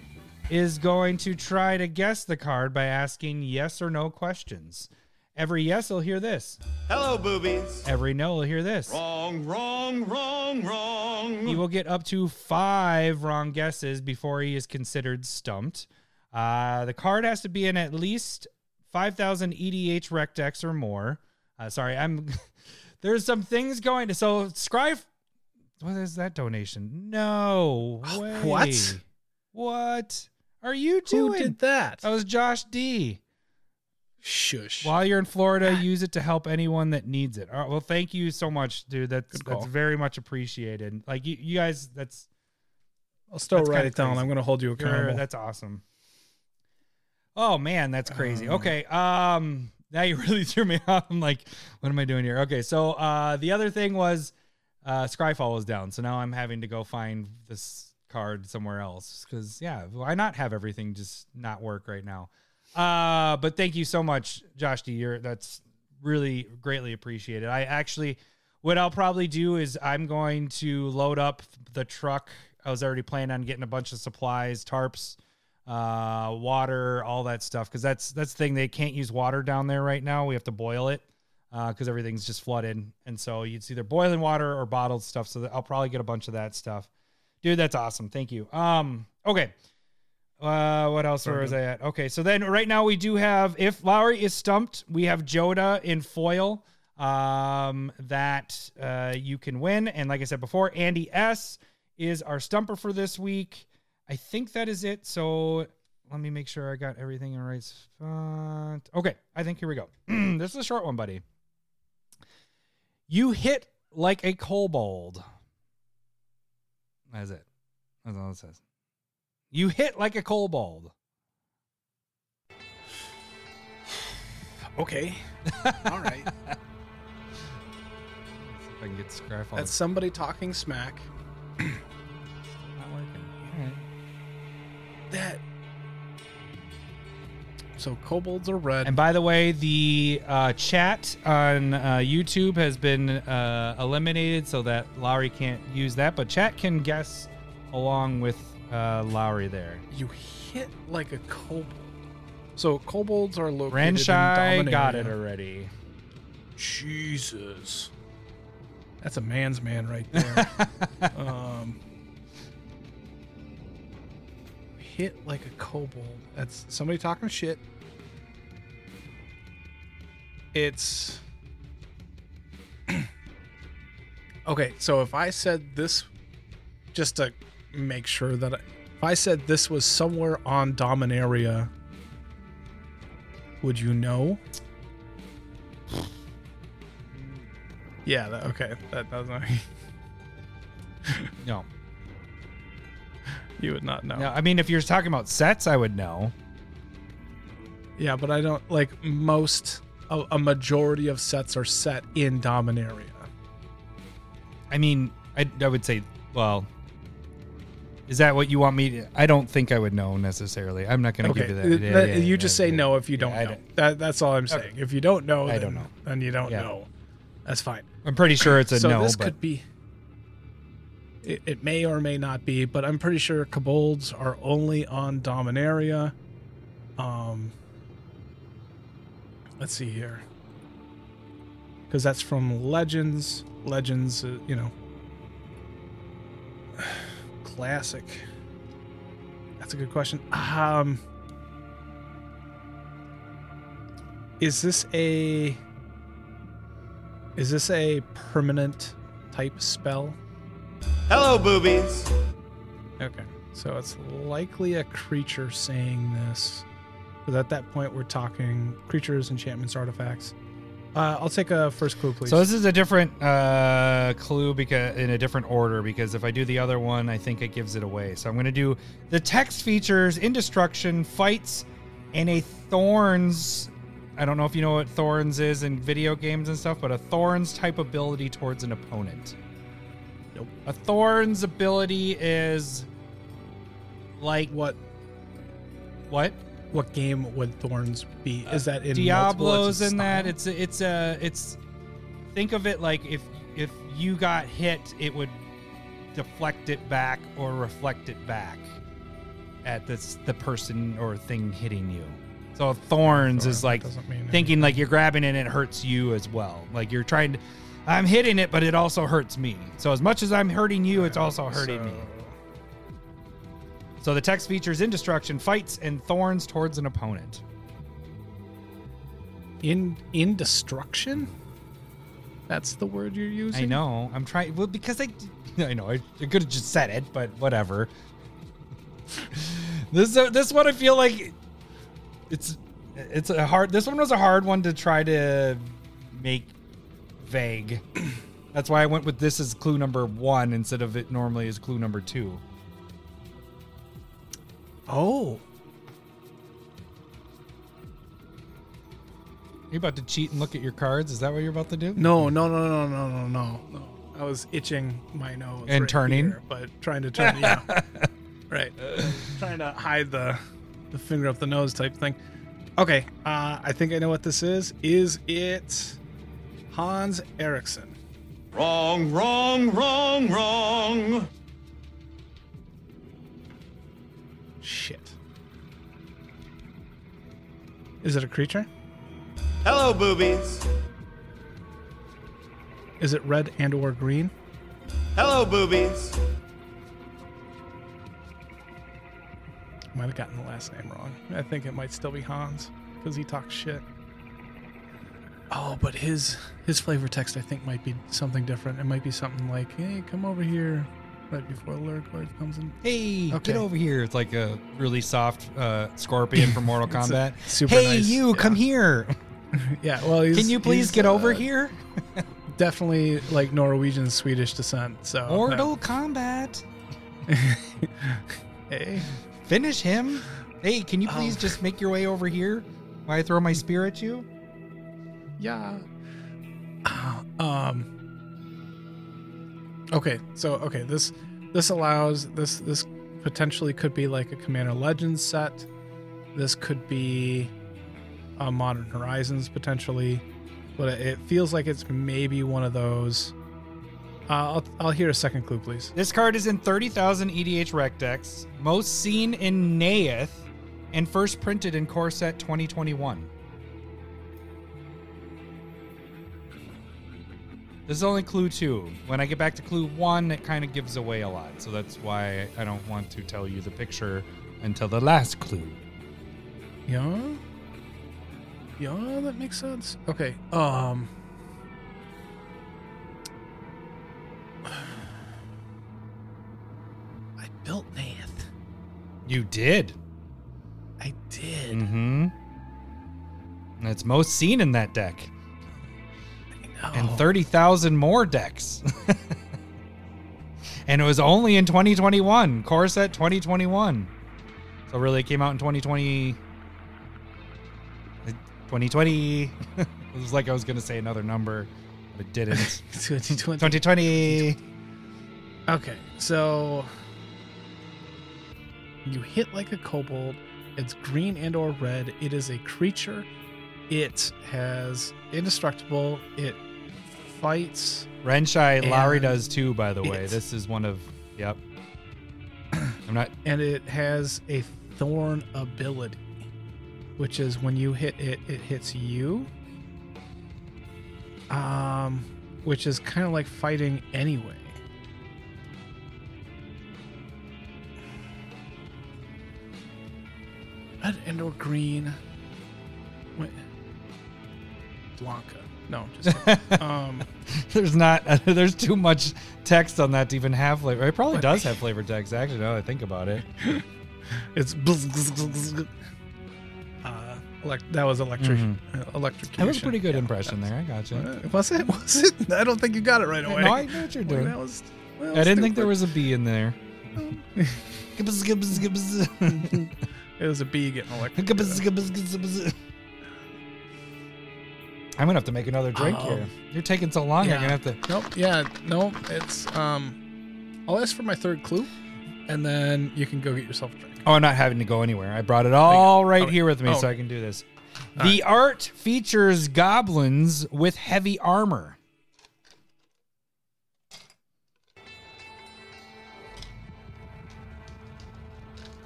is going to try to guess the card by asking yes or no questions. Every yes, he'll hear this. Hello, boobies. Every no, he'll hear this. Wrong, wrong, wrong, wrong. He will get up to five wrong guesses before he is considered stumped. Uh, the card has to be in at least 5,000 EDHREC decks or more. Uh, sorry, I'm. [LAUGHS] There's some things going to. So, Scry. What is that donation? No way. What? What are you doing? Who did that? That was Josh D. Shush. While you're in Florida, use it to help anyone that needs it. All right, well, thank you so much, dude. That's that's very much appreciated. Like you, you guys, that's I'll still That's write it down. I'm going to hold you you're, accountable. that's awesome. Oh man, that's crazy. Uh. okay, um, now you [LAUGHS] really threw me off. I'm like, what am I doing here? Okay, so uh, the other thing was, uh, Scryfall was down, so now I'm having to go find this card somewhere else because yeah, why not have everything just not work right now? Uh, but thank you so much, Josh D. You're that's really greatly appreciated. I actually, what I'll probably do is I'm going to load up the truck. I was already planning on getting a bunch of supplies, tarps, uh, water, all that stuff. Cause that's, that's the thing. They can't use water down there right now. We have to boil it. Uh, cause everything's just flooded. And so it's either boiling water or bottled stuff. So I'll probably get a bunch of that stuff. Dude, that's awesome. Thank you. Um, okay. Uh, what else? Where was I at? Okay, so then right now we do have if Lowry is stumped, we have Jodah in foil. Um, that uh you can win, and like I said before, Andy S is our stumper for this week. I think that is it. So let me make sure I got everything in the right spot. Okay, I think here we go. [CLEARS THROAT] this is a short one, buddy. You hit like a kobold. That's it. That's all it says. You hit like a kobold. okay. [LAUGHS] All right. Let's see if I can get Scryfall. That's somebody talking smack. [CLEARS THROAT] That. So kobolds are red. And by the way, the uh, chat on uh, YouTube has been uh, eliminated so that Lowry can't use that, but chat can guess along with uh, Lowry there. you hit like a kobold. So kobolds are located in Renshai got it already. Jesus. That's a man's man right there. [LAUGHS] um, hit like a kobold. That's somebody talking shit. It's [CLEARS THROAT] okay. So if I said this, just to make sure that I, if I said this was somewhere on Dominaria, would you know? Yeah. That, okay. That doesn't. [LAUGHS] No. You would not know. no. I mean, if you're talking about sets, I would know. Yeah, but I don't like most. A, a majority of sets are set in Dominaria. I mean, I, I would say, well, is that what you want me to? I don't think I would know necessarily. I'm not going to Okay, give you that. Yeah, that- yeah, you yeah, just say yeah. no if you don't I know. don't- That, that's all I'm Okay. saying. If you don't know, I then, don't know. then you don't Yeah. know. That's fine. I'm pretty sure it's a so no, this but could be. It, it may or may not be, but I'm pretty sure kobolds are only on Dominaria. Um, let's see here, because that's from Legends. Legends, uh, you know, [SIGHS] classic. That's a good question. Um, is this a is this a permanent type spell? Hello, boobies. Okay. So it's likely a creature saying this. Because at that point, we're talking creatures, enchantments, artifacts. Uh, I'll take a first clue, please. So this is a different uh, clue because in a different order because if I do the other one, I think it gives it away. So I'm going to do the text features indestruction, fights, and a thorns. I don't know if you know what thorns is in video games and stuff, but a thorns type ability towards an opponent. Nope. A thorns ability is like what what? what game would thorns be? Uh, is that in Diablo's in that. It's a, it's a it's think of it like if if you got hit, it would deflect it back or reflect it back at this the person or thing hitting you. So thorns is like thinking like you're grabbing it and it hurts you as well. Like you're trying to I'm hitting it, but it also hurts me. So as much as I'm hurting you, it's also hurting me. So- So the text features indestruction, fights, and thorns towards an opponent. In indestruction? That's the word you're using. I know. I'm trying. Well, because I, [LAUGHS] I know I, I could have just said it, but whatever. [LAUGHS] this uh, this one I feel like it's it's a hard. This one was a hard one to try to make vague. That's why I went with this as clue number one instead of it normally as clue number two. Oh, you about to cheat and look at your cards? Is that what you're about to do? no, no, no, no, no, no, no, no. I was itching my nose And right turning? here, but trying to turn. Yeah, [LAUGHS] right. trying to hide the the finger up the nose type thing. Okay, uh, I think I know what this is. Is it Hans Eriksson? Wrong, wrong, wrong, wrong. Shit. Is it a creature? Hello, boobies. Is it red and or green? Hello, boobies. Might have gotten the last name wrong. I think it might still be Hans because he talks shit. Oh, but his his flavor text I think might be something different. It might be something like, "Hey, come over here," right before the Lurkwood comes in. Hey, Okay. get over here. It's like a really soft uh, scorpion from Mortal [LAUGHS] Kombat. super hey, nice- you, yeah. come here. [LAUGHS] Yeah, well, he's, Can you please get over uh, here? [LAUGHS] Definitely like Norwegian Swedish descent. So Mortal Kombat. Hey, Finish him. Hey, can you please Oh. just make your way over here while I throw my spear at you? Yeah. Um. Okay, so okay, this this allows this this potentially could be like a Commander Legends set. This could be a Modern Horizons potentially, but it feels like it's maybe one of those. Uh, I'll I'll hear a second clue, please. This card is in 30,000 EDHREC decks, most seen in Naeth, and first printed in Core Set 2021. This is only clue two. When I get back to clue one, it kind of gives away a lot. So that's why I don't want to tell you the picture until the last clue. Yeah. Yeah, that makes sense. Okay. Um. [SIGHS] I built Nath. You did. I did. Mm-hmm. And it's most seen in that deck. And 30,000 more decks. [LAUGHS] and it was only in 2021. Core set 2021. So really it came out in 2020. 2020. [LAUGHS] it was like I was going to say another number, but it didn't. [LAUGHS] 2020. 2020. Okay, so you hit like a kobold. It's green and or red. It is a creature. It has indestructible. It fights. Renshai Lowry does too, by the way. This is one of, yep. [CLEARS THROAT] I'm not, and it has a thorn ability, which is when you hit it, it hits you. Um, which is kind of like fighting anyway. Red and or green. Wait. Blanca. No, just [LAUGHS] um. there's not, [LAUGHS] there's too much text on that to even have flavor. It probably does have flavor text, actually, now that I think about it. [LAUGHS] It's uh, elect- that was electric Mhm. uh, electrocution. That was a pretty good Yeah, impression there. I got you. was- uh, Was it? Was it? I don't think you got it right away. No, I know what you're doing. that was. well, I didn't think there was a B in there. It was a bee getting Gibbs, I'm gonna have to make another drink Oh. here. You're taking so long. Yeah. I'm gonna have to. Nope. Yeah. No. It's um. I'll ask for my third clue, and then you can go get yourself a drink. Oh, I'm not having to go anywhere. I brought it all right Oh, here with me, oh. so I can do this. All the art features goblins with heavy armor.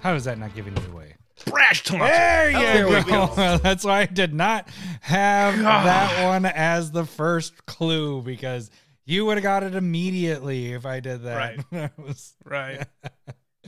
How is that not giving it away? Brash taunt. There you There go. go. [LAUGHS] That's why I did not have [SIGHS] that one as the first clue because you would have got it immediately if I did that. Right. [LAUGHS] That was- Right. [LAUGHS]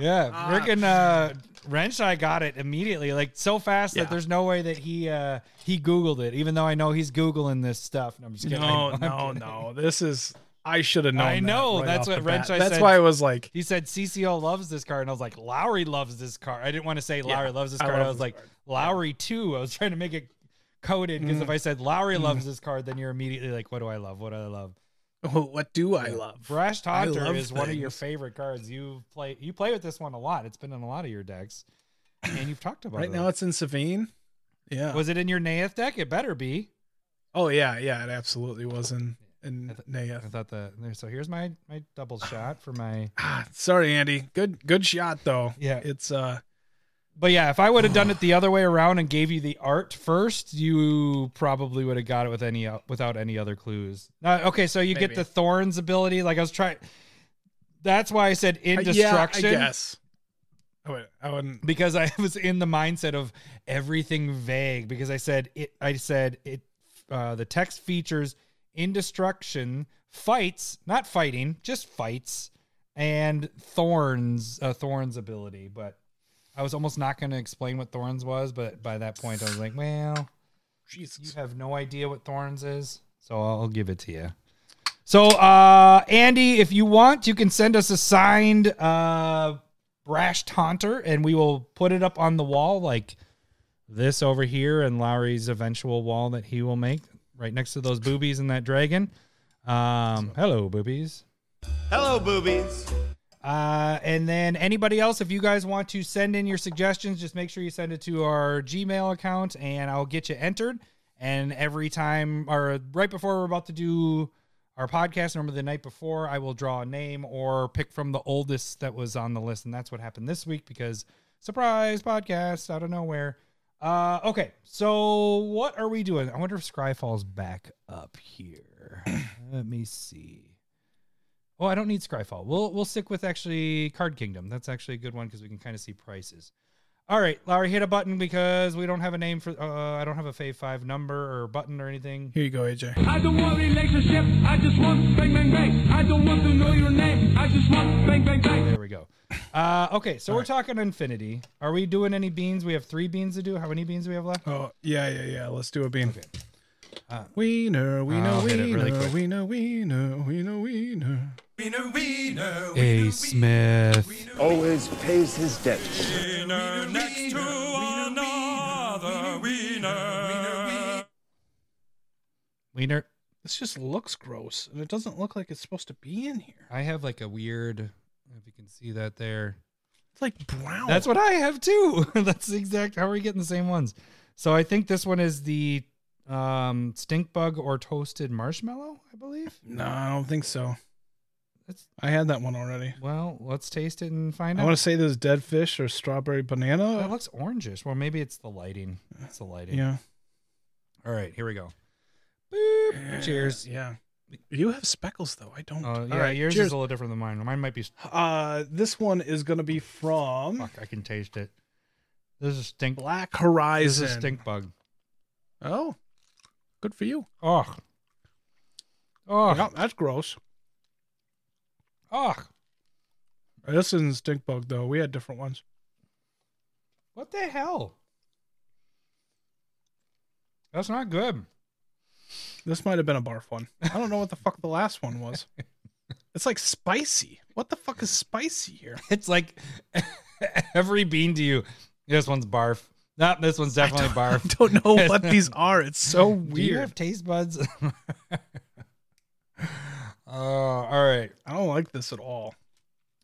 yeah, Ah. freaking uh, Renshai got it immediately, like so fast Yeah. that there's no way that he uh he Googled it. Even though I know he's googling this stuff. No, I'm just kidding. No, I'm no, kidding. no. This is. I should have known. I that know, right that's what bat. Renshai That's said. why I was like, He said CCO loves this card, and I was like, Lowry loves this card. I didn't want to say Yeah, Lowry loves this I card. I, love was like, card. Lowry too. I was trying to make it coded because if mm. I said Lowry mm. loves this card, then you're immediately like, what do I love? What do I love? oh, [LAUGHS] what do I love? Brash I love is one of your favorite cards. You play you play with this one a lot. It's been in a lot of your decks, and you've talked about Right it. Right now, it's in Savine. Yeah. was it in your Naeth deck? It better be. Oh yeah, yeah. It absolutely was in in I th- Naya. I thought that. So here's my my double shot for my. [SIGHS] Ah, sorry, Andy. Good good shot though. Yeah. It's uh But yeah, if I would have done it [SIGHS] the other way around and gave you the art first, you probably would have got it with any uh, without any other clues. Uh, okay, so you get the thorns ability. Like I was trying. That's why I said I- indestruction. Yeah, I guess. I would. I wouldn't. because I [LAUGHS] was in the mindset of everything vague because I said it I said it uh, the text features indestruction fights not fighting just fights and thorns uh, thorns ability. But I was almost not going to explain what thorns was but by that point I was like well Jesus. you have no idea what thorns is so I'll give it to you so uh Andy if you want you can send us a signed uh brash taunter and we will put it up on the wall like this over here and Lowry's eventual wall that he will make right next to those boobies and that dragon um hello boobies Hello, boobies. uh, and then anybody else, if you guys want to send in your suggestions, just make sure you send it to our Gmail account and I'll get you entered. And every time or right before we're about to do our podcast, remember the night before, I will draw a name or pick from the oldest that was on the list. And that's what happened this week because surprise podcast out of nowhere. Uh, okay, so what are we doing? I wonder if Scryfall's back up here. [CLEARS THROAT] Let me see. Oh, I don't need Scryfall. We'll we'll stick with actually Card Kingdom. That's actually a good one because we can kind of see prices. All right, Lowry, hit a button because we don't have a name for. Uh, I don't have a Fave Five number or button or anything. Here you go, AJ. I don't want relationship. I just want bang bang bang. I don't want to know your name. I just want bang bang bang. There we go. Uh, okay, so we're talking Unfinity. Are we doing any beans? We have three beans to do. How many beans do we have left? Oh yeah, yeah, yeah. Let's do a bean. Okay. Uh, Wiener, wiener, I'll hit it wiener, really quick. wiener, wiener, wiener, wiener. A Smith. Always pays his debts. Wiener. This just looks gross, and it doesn't look like it's supposed to be in here. I have like a weird. If you can see that there. It's like brown. That's what I have too. That's the exact. How are we getting the same ones? So I think this one is the um, stink bug or toasted marshmallow. I believe. No, I don't think so. That's I had that one already. well. Let's taste it and find I out. I want to say this dead fish or strawberry banana. That looks orangish. Well, maybe it's the lighting. It's the lighting. yeah. All right, here we go. Boop. Cheers. Yeah. You have speckles though. I don't. All yeah, right, yours cheers. is a little different than mine. Mine might be. Uh, this one is gonna be from Fuck, I can taste it. This is stink. Black This Horizon. is stink bug. Oh, good for you. Oh. Oh. Yeah, that's gross. Oh. This isn't stink bug though. We had different ones. What the hell? That's not good. This might have been a barf one. I don't know what the fuck the last one was. [LAUGHS] It's like spicy. What the fuck is spicy here? [LAUGHS] It's like [LAUGHS] every bean to you. This one's barf. No, this one's definitely I barf. don't know what these are. It's so weird. Do you have taste buds? Oh, all right. I don't like this at all.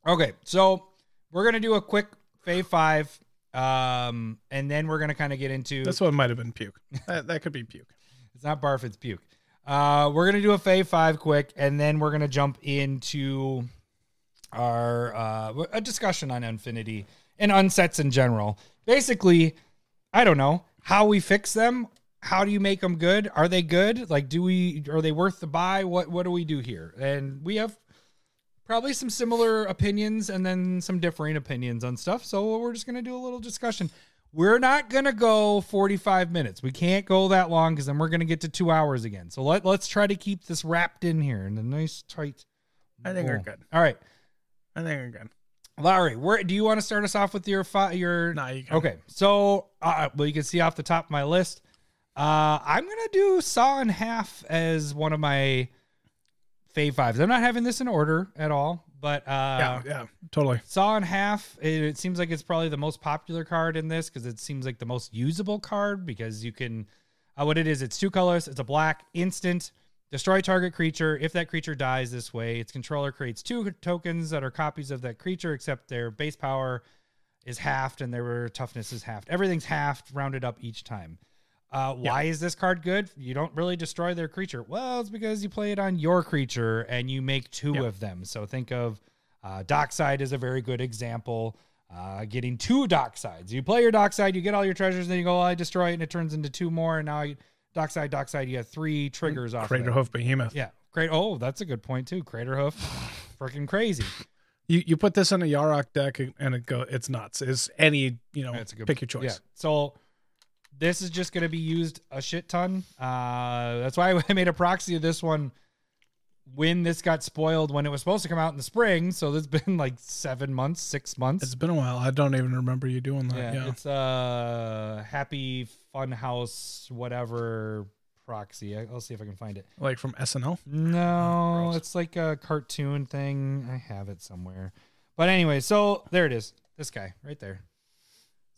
Okay, so we're gonna do a quick fave five, um, and then we're gonna kind of get into. This one might have been puke. That, that could be puke. [LAUGHS] It's not barf, it's puke. Uh, we're gonna do a fave five quick, and then we're gonna jump into our uh, a discussion on Unfinity and unsets in general. Basically, I don't know how we fix them. How do you make them good? Are they good? Like, do we are they worth the buy? What what do we do here? And we have probably some similar opinions and then some differing opinions on stuff. So we're just gonna do a little discussion. We're not gonna go 45 minutes. We can't go that long because then we're gonna get to two hours again. So let let's try to keep this wrapped in here in a nice tight. I think we're good. All right, I think we're good. Larry, where do you want to start us off with your fi- your? Nah, you can. Okay, so uh, well, you can see off the top of my list. Uh, I'm gonna do Saw in Half as one of my fave fives. I'm not having this in order at all, but uh, Yeah, yeah, totally. Saw in Half. It, it seems like it's probably the most popular card in this because it seems like the most usable card because you can. Uh, what it is, it's two colors. It's a black instant. Destroy target creature. If that creature dies this way, its controller creates two tokens that are copies of that creature, except their base power is halved and their toughness is halved. Everything's halved, rounded up each time. Uh, why is this card good? You don't really destroy their creature. Well, it's because you play it on your creature and you make two Yep. of them. So think of uh, Dockside is a very good example. Uh, getting two Docksides. You play your Dockside, you get all your treasures, then you go, oh, I destroy it, and it turns into two more. And now you, Dockside, Dockside, you have three triggers off. of Crater that. Hoof Behemoth. Yeah, great. Oh, that's a good point too. Craterhoof, [SIGHS] freaking crazy. You you put this in a Yarok deck and it go it's nuts. It's any you know That's a good pick your choice. Yeah. So this is just going to be used a shit ton. Uh, that's why [LAUGHS] I made a proxy of this one when this got spoiled when it was supposed to come out in the spring. So it's been [LAUGHS] like seven months, six months. It's been a while. I don't even remember you doing that. yeah, Yeah. it's a happy fun house whatever proxy. I'll see if I can find it. Like from SNL. No, gross. it's like a cartoon thing. I have it somewhere. But anyway, so there it is. This guy right there.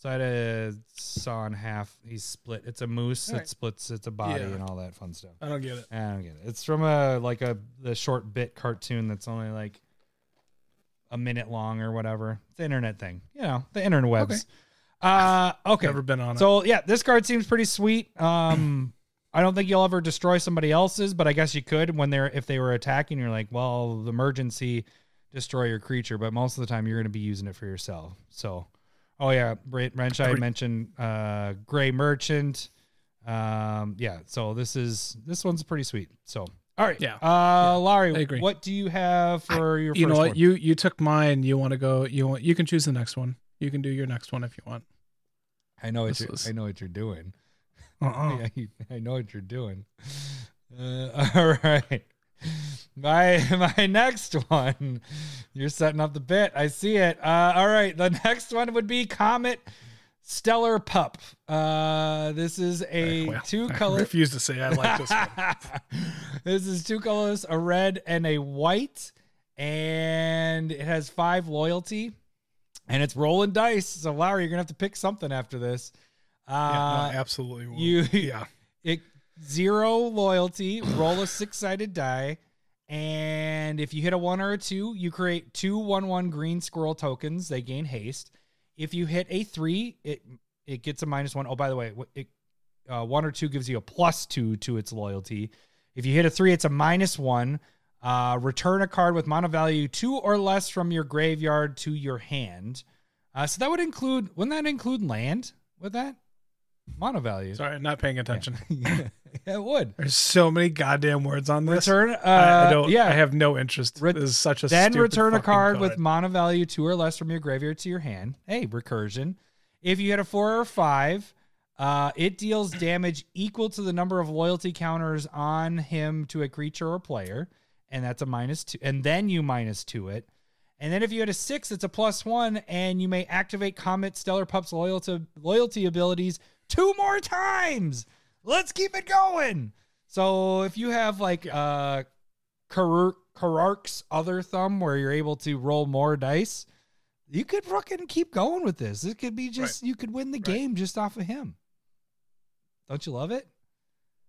So I had a saw in half. He's split. It's a moose. Alright. It splits. It's a body Yeah. and all that fun stuff. I don't get it. I don't get it. It's from a like a the short bit cartoon that's only like a minute long or whatever. It's the internet thing. You know, the interwebs. Okay. Uh okay. Never been on it. So yeah, this card seems pretty sweet. Um, [CLEARS THROAT] I don't think you'll ever destroy somebody else's, but I guess you could when they're if they were attacking. You're like, well, the emergency, destroy your creature, but most of the time you're going to be using it for yourself. So, oh yeah, Ren- Wrench, I mentioned uh, Gray Merchant. Um, yeah, so this is this one's pretty sweet. So, All right. Yeah. Uh, Laurie, I agree. what do you have for your you know what? one? You you took mine. You want to go? You want? You can choose the next one. You can do your next one if you want. I know what was- I know what you're doing. Uh-uh. [LAUGHS] Yeah, you- I know what you're doing. Uh, [LAUGHS] all right. [LAUGHS] My [LAUGHS] my next one. You're setting up the bit. I see it. Uh, all right. The [LAUGHS] next one would be Comet Stellar Pup. Uh, this is a Well, two I color. refuse to say I like this one. this is two colors, a red and a white, and it has five loyalty, and it's rolling dice. So Lowry, you're gonna have to pick something after this. Uh, yeah, no, absolutely. will. you- yeah. it zero loyalty. Roll a six sided die, and if you hit a one or a two, you create two one one green squirrel tokens. They gain haste. If you hit a three, it it gets a minus one. Oh, by the way, it, uh, one or two gives you a plus two to its loyalty. If you hit a three, it's a minus one. Uh, return a card with mana value two or less from your graveyard to your hand. Uh, so that would include, wouldn't that include land with that? Mana value. Sorry, I'm not paying attention. yeah, [LAUGHS] [LAUGHS] it would. There's so many goddamn words on this. Return, uh, I, I don't. yeah. I have no interest. Re- this is such a then return a card, with mana value two or less from your graveyard to your hand. Hey, recursion. If you hit a four or five, uh, it deals damage equal to the number of loyalty counters on him to a creature or player, and that's a minus two. And then you minus two it. And then if you had a six, it's a plus one, and you may activate Comet Stellar Pup's loyalty loyalty abilities two more times. Let's keep it going. So if you have like uh Krark's other thumb where you're able to roll more dice, you could fucking keep going with this. It could be just you could win the game just off of him. Don't you love it?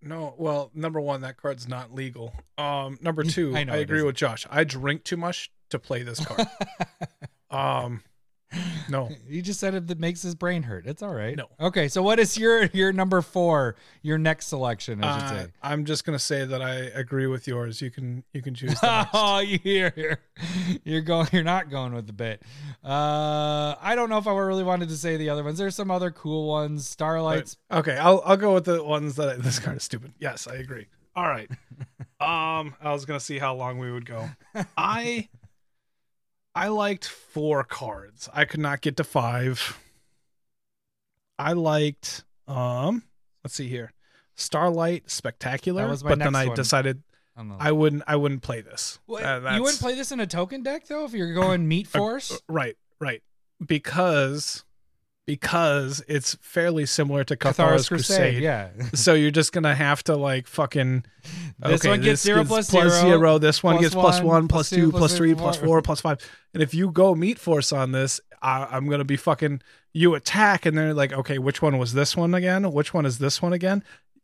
No, well, number one, that card's not legal. Um, number [LAUGHS] two, I I, agree with Josh. I drink too much to play this card. [LAUGHS] um, [LAUGHS] no, [LAUGHS] You just said it that makes his brain hurt. It's all right. No. Okay, so what is your your number four? Your next selection, I should uh, say. I'm just gonna say that I agree with yours. You can you can choose. The [LAUGHS] next. oh, you're you're going. You're not going with the bit. Uh, I don't know if I really wanted to say the other ones. There's some other cool ones. Starlight's Okay, I'll I'll go with the ones that I, this card is stupid. Yes, I agree. All right. Um, I was gonna see how long we would go. I I liked four cards. I could not get to five. I liked um. Let's see here, Starlight Spectacular. That was my but then I one. decided I. Wouldn't. I wouldn't play this. What, Uh, you wouldn't play this in a token deck though if you're going meat [COUGHS] force. Right, right. Because because it's fairly similar to Cathar's Crusade, Crusade. yeah. [LAUGHS] so you're just gonna have to like fucking. This okay, one gets this zero is plus plus zero, zero. This one plus gets plus one, plus plus two, plus plus three, plus four. plus five. And if you go meat force on this, I, I'm gonna be fucking. You attack, and they're like, okay, which one was this one again? Which one is this one again?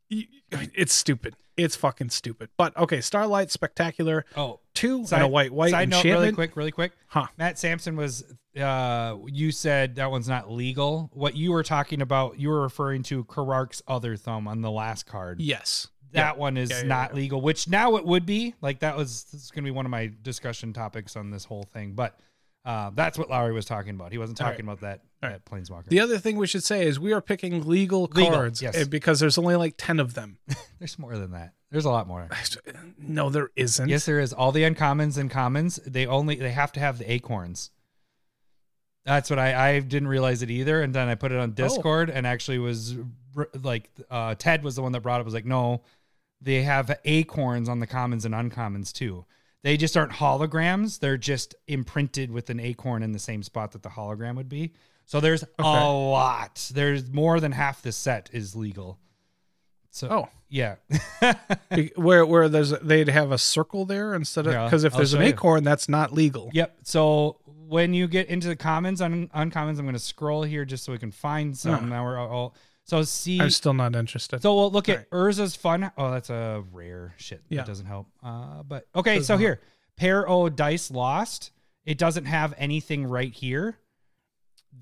It's stupid. It's fucking stupid. But okay, Starlight Spectacular Oh, two side, and a white white side note, really quick, really quick. Huh. Matt Sampson was. Uh, you said that one's not legal. What you were talking about, you were referring to Krark's other thumb on the last card. Yes. That one is Yeah, yeah, not yeah. legal, which now it would be. Like that was this is going to be one of my discussion topics on this whole thing. But uh, that's what Lowry was talking about. He wasn't talking about that All that planeswalker. The other thing we should say is we are picking legal, Legal, cards yes. eh, because there's only like 10 of them. [LAUGHS] There's more than that. There's a lot more. No, there isn't. Yes, there is. All the uncommons and commons, they only they have to have the acorns. That's what I I didn't realize it either, and then I put it on Discord and actually was like uh, Ted was the one that brought it. Was like, no, they have acorns on the commons and uncommons too. They just aren't holograms; they're just imprinted with an acorn in the same spot that the hologram would be. So there's a lot. There's more than half the set is legal. So Oh. yeah, [LAUGHS] where where there's they'd have a circle there instead of Yeah, because if I'll there's an show you. acorn that's not legal. Yep. So when you get into the commons on uncommons, I'm going to scroll here just so we can find some. Oh. Now we're all so see. I'm still not interested. so we'll look at Right. Urza's fun. Oh, that's a rare shit. Yeah. That doesn't help. Uh, but okay. So not. here, pair O dice lost. It doesn't have anything right here.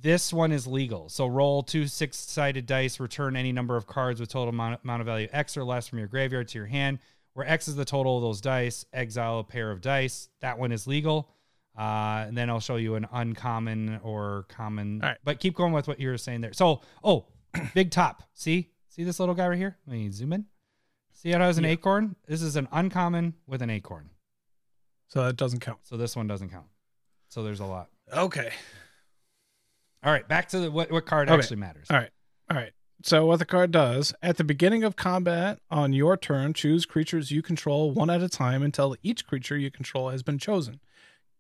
This one is legal. So roll two six sided dice, return any number of cards with total amount, amount of value X or less from your graveyard to your hand, where X is the total of those dice. Exile a pair of dice. That one is legal. Uh, and then I'll show you an uncommon or common. All right. But keep going with what you were saying there. So, oh, [CLEARS THROAT] big top. See? See this little guy right here? Let me zoom in. See how it has an Yeah. acorn? This is an uncommon with an acorn. So that doesn't count. So this one doesn't count. So there's a lot. Okay. All right, back to the, what what card Okay. actually matters. All right. All right. So what the card does at the beginning of combat on your turn, choose creatures you control one at a time until each creature you control has been chosen.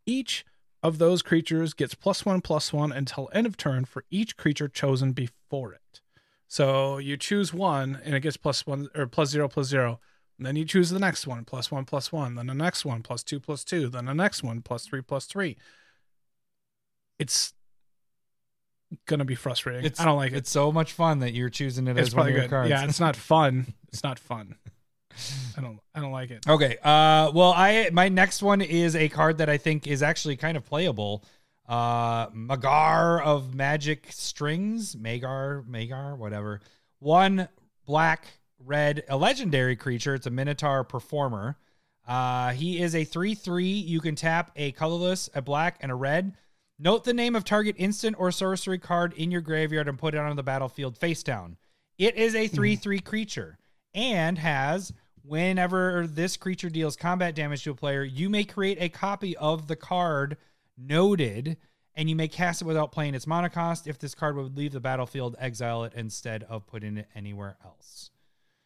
Each of those creatures gets plus one plus one until end of turn for each creature chosen before it. So you choose one and it gets plus one or plus zero plus zero. And then you choose the next one, plus one plus one, then the next one, plus two plus two, then the next one, plus three plus three. It's gonna be frustrating. It's, I don't like it. It's so much fun that you're choosing it It's as one of your good. cards. Yeah, it's not fun. It's not fun. [LAUGHS] I don't. I don't like it. Okay. Uh, well, I my next one is a card that I think is actually kind of playable. Uh, Magar of Magic Strings, Magar, Magar, whatever. One black, red, a legendary creature. It's a Minotaur performer. Uh, he is a three-three. You can tap a colorless, a black, and a red. Note the name of target instant or sorcery card in your graveyard and put it on the battlefield face down. It is a 3 3 creature and has whenever this creature deals combat damage to a player, you may create a copy of the card noted and you may cast it without playing its mana cost. If this card would leave the battlefield, exile it instead of putting it anywhere else.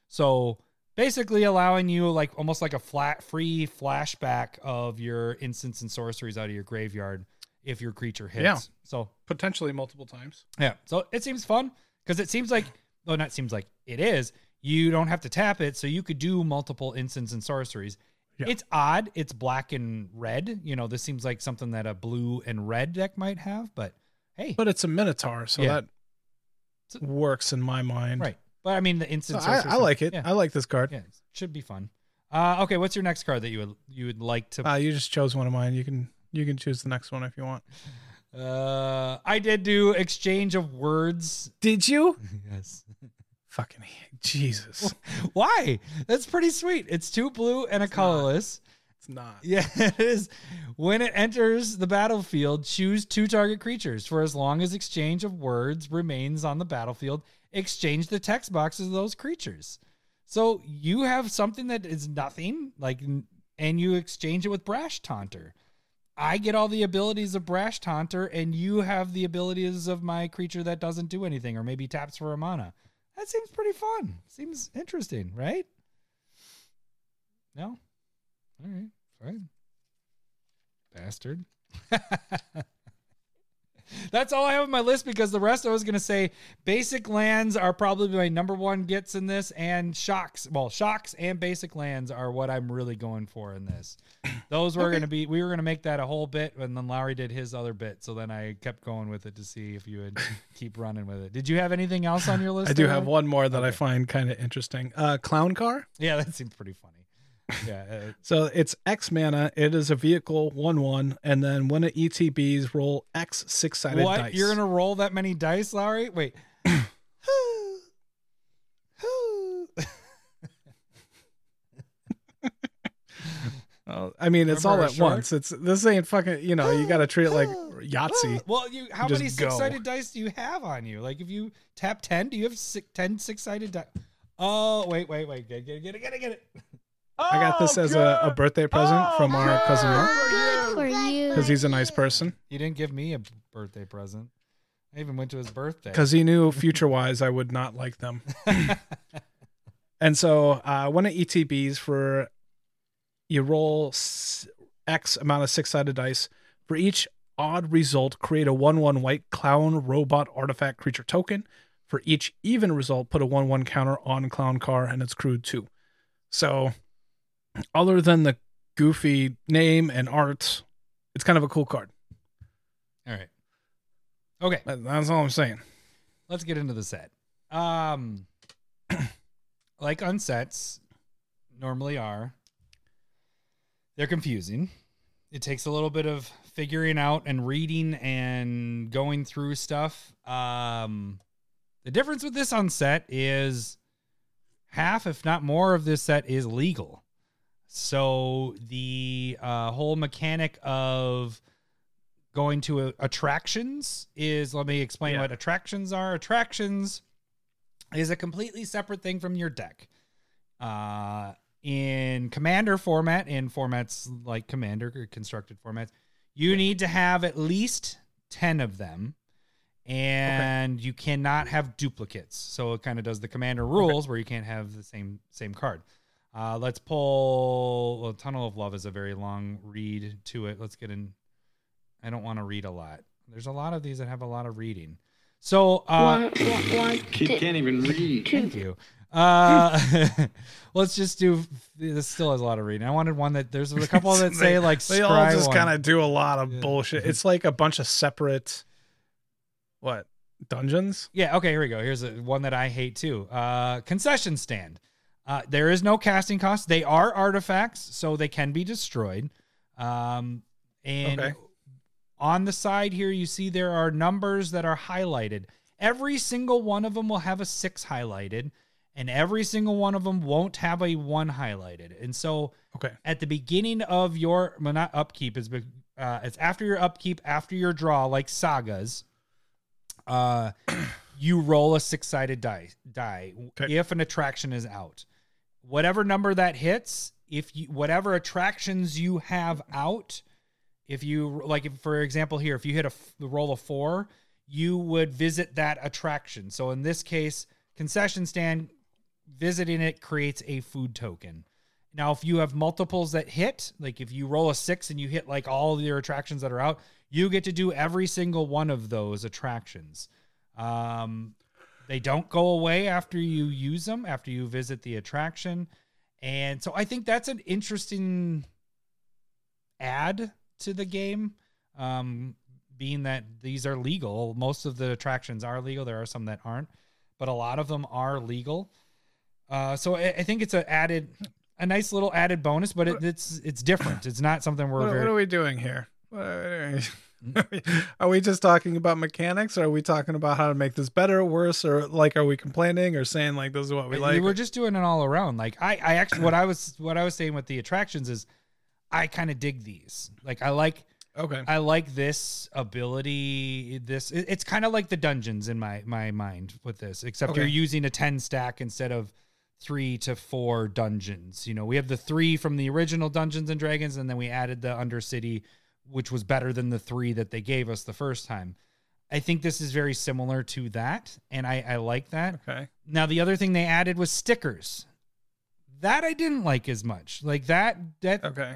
So basically allowing you like almost like a flat free flashback of your instants and sorceries out of your graveyard if your creature hits. Yeah. So Potentially multiple times. yeah. So it seems fun because it seems like, well, not seems like it is. You don't have to tap it, so you could do multiple instants and sorceries. Yeah. It's odd. It's black and red. You know, this seems like something that a blue and red deck might have, but hey, But it's a Minotaur, so Yeah. that works in my mind. right. But I mean, the So instant I. I like it. Yeah. I like this card. yeah, it should be fun. Uh, okay, what's your next card that you would you would like to? Uh, you just chose one of mine. You can you can choose the next one if you want. [LAUGHS] Uh, I did do exchange of words. Did you? [LAUGHS] yes. Fucking Jesus. [LAUGHS] Why? That's pretty sweet. It's two blue and a It's not. colorless. It's not. Yeah, [LAUGHS] it is. When it enters the battlefield, choose two target creatures. For as long as exchange of words remains on the battlefield, exchange the text boxes of those creatures. So you have something that is nothing, like, and you exchange it with Brash Taunter. I get all the abilities of Brash Taunter, and you have the abilities of my creature that doesn't do anything, or maybe taps for a mana. That seems pretty fun. Seems interesting, right? No? All right, fine. Bastard. [LAUGHS] That's all I have on my list because the rest I was going to say basic lands are probably my number one gets in this, and shocks. Well, shocks and basic lands are what I'm really going for in this. Those were going to be, we were going to make that a whole bit, and then Lowry did his other bit. So then I kept going with it to see if you would [LAUGHS] keep running with it. Did you have anything else on your list? I do have one more that I find kind of interesting. Uh, Clown Car. Yeah, that seems pretty funny. Yeah. Uh, [LAUGHS] So it's X mana. It is a vehicle one one, and then when it ETBs, roll X six sided what? dice. You're gonna roll that many dice, Lowry? Wait. [LAUGHS] Oh, I mean, it's all at a shark? once. It's this ain't fucking. You know, you got to treat it like Yahtzee. [GASPS] well, you how many six sided dice do you have on you? Like if you tap ten, do you have six, 10 six sided dice? Oh wait, wait, wait, get it, get it, get it, get it. I got this as a, a birthday present from our cousin Mark Good for you. because he's a nice person. He didn't give me a birthday present. I even went to his birthday. Because he knew future wise I would not like them. [LAUGHS] And so uh, when it ETBs for you roll X amount of six sided dice. For each odd result, create a 1 1 white clown robot artifact creature token. For each even result, put a 1 1 counter on clown car and its crew too. So, other than the goofy name and art, it's kind of a cool card. All right. Okay, That- That's all I'm saying. let's get into the set. Um, [CLEARS THROAT] like unsets normally are, they're confusing. It takes a little bit of figuring out and reading and going through stuff. Um, the difference with this unset is half, if not more, of this set is legal. So the uh, whole mechanic of going to uh, attractions is let me explain Yeah. what attractions are. Attractions is a completely separate thing from your deck. Uh, in commander format, in formats like commander or constructed formats, you need to have at least 10 of them. And you cannot have duplicates. So it kind of does the commander rules where you can't have the same same card. Uh, let's pull. Well, Tunnel of Love is a very long read to it. Let's get in. I don't want to read a lot. There's a lot of these that have a lot of reading. So uh, One, one, one, Kid can't even read. Thank you. Uh, [LAUGHS] [LAUGHS] let's just do. This still has a lot of reading. I wanted one that there's a couple that [LAUGHS] say like they all just kind of do a lot of Yeah. bullshit. It's like a bunch of separate what dungeons? Yeah. Okay. Here we go. Here's a, one that I hate too. Uh, concession stand. Uh, there is no casting cost. They are artifacts, so they can be destroyed. Um, and Okay. on the side here, you see there are numbers that are highlighted. Every single one of them will have a six highlighted, and every single one of them won't have a one highlighted. And so, Okay. at the beginning of your well, not upkeep is uh, it's after your upkeep after your draw like sagas uh [CLEARS THROAT] you roll a six-sided die die Okay. if an attraction is out whatever number that hits if you whatever attractions you have out if you like if, for example here if you hit a f- roll of four you would visit that attraction so in this case concession stand visiting it creates a food token now, if you have multiples that hit, like if you roll a six and you hit like all your attractions that are out, you get to do every single one of those attractions. Um, they don't go away after you use them, after you visit the attraction. And so I think that's an interesting add to the game. Um, being that these are legal, most of the attractions are legal. There are some that aren't, but a lot of them are legal. Uh, so I, I think it's a added, a nice little added bonus, but it, it's it's different. It's not something we're What, very. what are we doing here? [LAUGHS] [LAUGHS] Are we- just talking about mechanics? Or are we talking about how to make this better, worse, or like are we complaining or saying like this is what we uh, like? We're just doing it all around. Like I, I actually, what I was, what I was saying with the attractions is, I kind of dig these. Like I like, okay. I like this ability. This, it- it's kind of like the dungeons in my my mind with this, except Okay. you're using a ten stack instead of three to four dungeons. You know, we have the three from the original Dungeons and Dragons, and then we added the Undercity, which was better than the three that they gave us the first time. I think this is very similar to that, and I, I like that. Okay. Now the other thing they added was stickers. That I didn't like as much. Like that that Okay.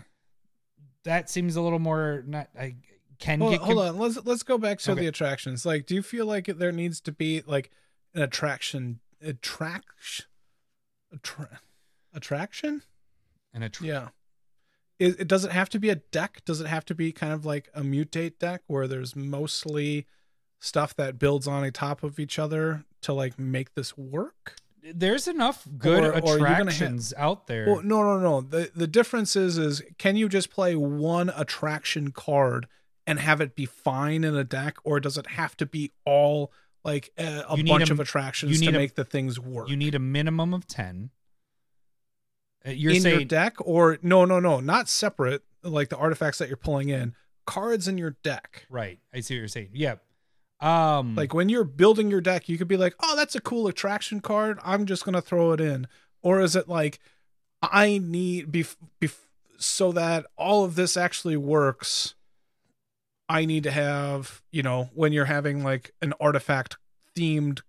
that seems a little more not I can Hold, get hold com- on. Let's let's go back to Okay. the attractions. Like, do you feel like there needs to be like an attraction attraction attra- attraction? and attraction? Yeah. It, it does it have to be a deck? Does it have to be kind of like a mutate deck where there's mostly stuff that builds on a top of each other to like make this work? there's enough good Or- or attractions out there. Well, no, no, no. The the difference is is can you just play one attraction card and have it be fine in a deck, or does it have to be all like a, a bunch a- of attractions to a- make the things work? you need a minimum of 10. Uh, You're in saying your deck, or no, no, no, not separate. Like the artifacts that you're pulling in, cards in your deck. right. I see what you're saying. Yep. Um Like when you're building your deck, you could be like, "Oh, that's a cool attraction card. I'm just gonna throw it in." Or is it like, "I need bef- bef- so that all of this actually works. I need to have you know when you're having like an artifact themed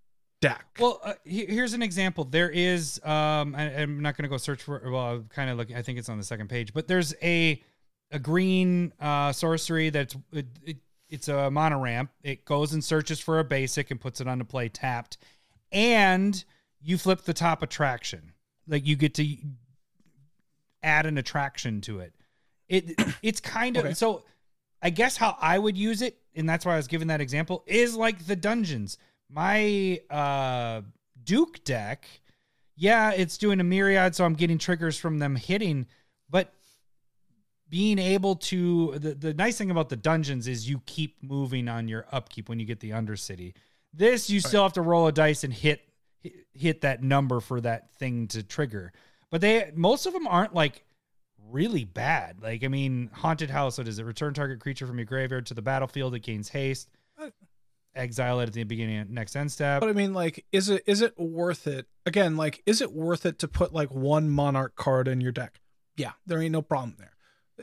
deck." Well, uh, here's an example. There is, um, I, I'm not going to go search for. Well, I'm kind of looking. I think it's on the second page, but there's a a green uh, sorcery that's it, it, it's a monoramp. It goes and searches for a basic and puts it on to play tapped, and you flip the top attraction. Like you get to add an attraction to it. It [COUGHS] it's kind of Okay. so. I guess how I would use it, and that's why I was giving that example, is like the dungeons. My uh Duke deck, yeah, it's doing a myriad, so I'm getting triggers from them hitting, but being able to the, the nice thing about the dungeons is you keep moving on your upkeep when you get the undercity. This you still have to roll a dice and hit hit- hit that number for that thing to trigger. But they most of them aren't like really bad. Like I mean, haunted house. What is it? Return target creature from your graveyard to the battlefield. It gains haste. Exile it at the beginning of next end step. But I mean, like, is it is it worth it? Again, like, is it worth it to put like one monarch card in your deck? Yeah, there ain't no problem there.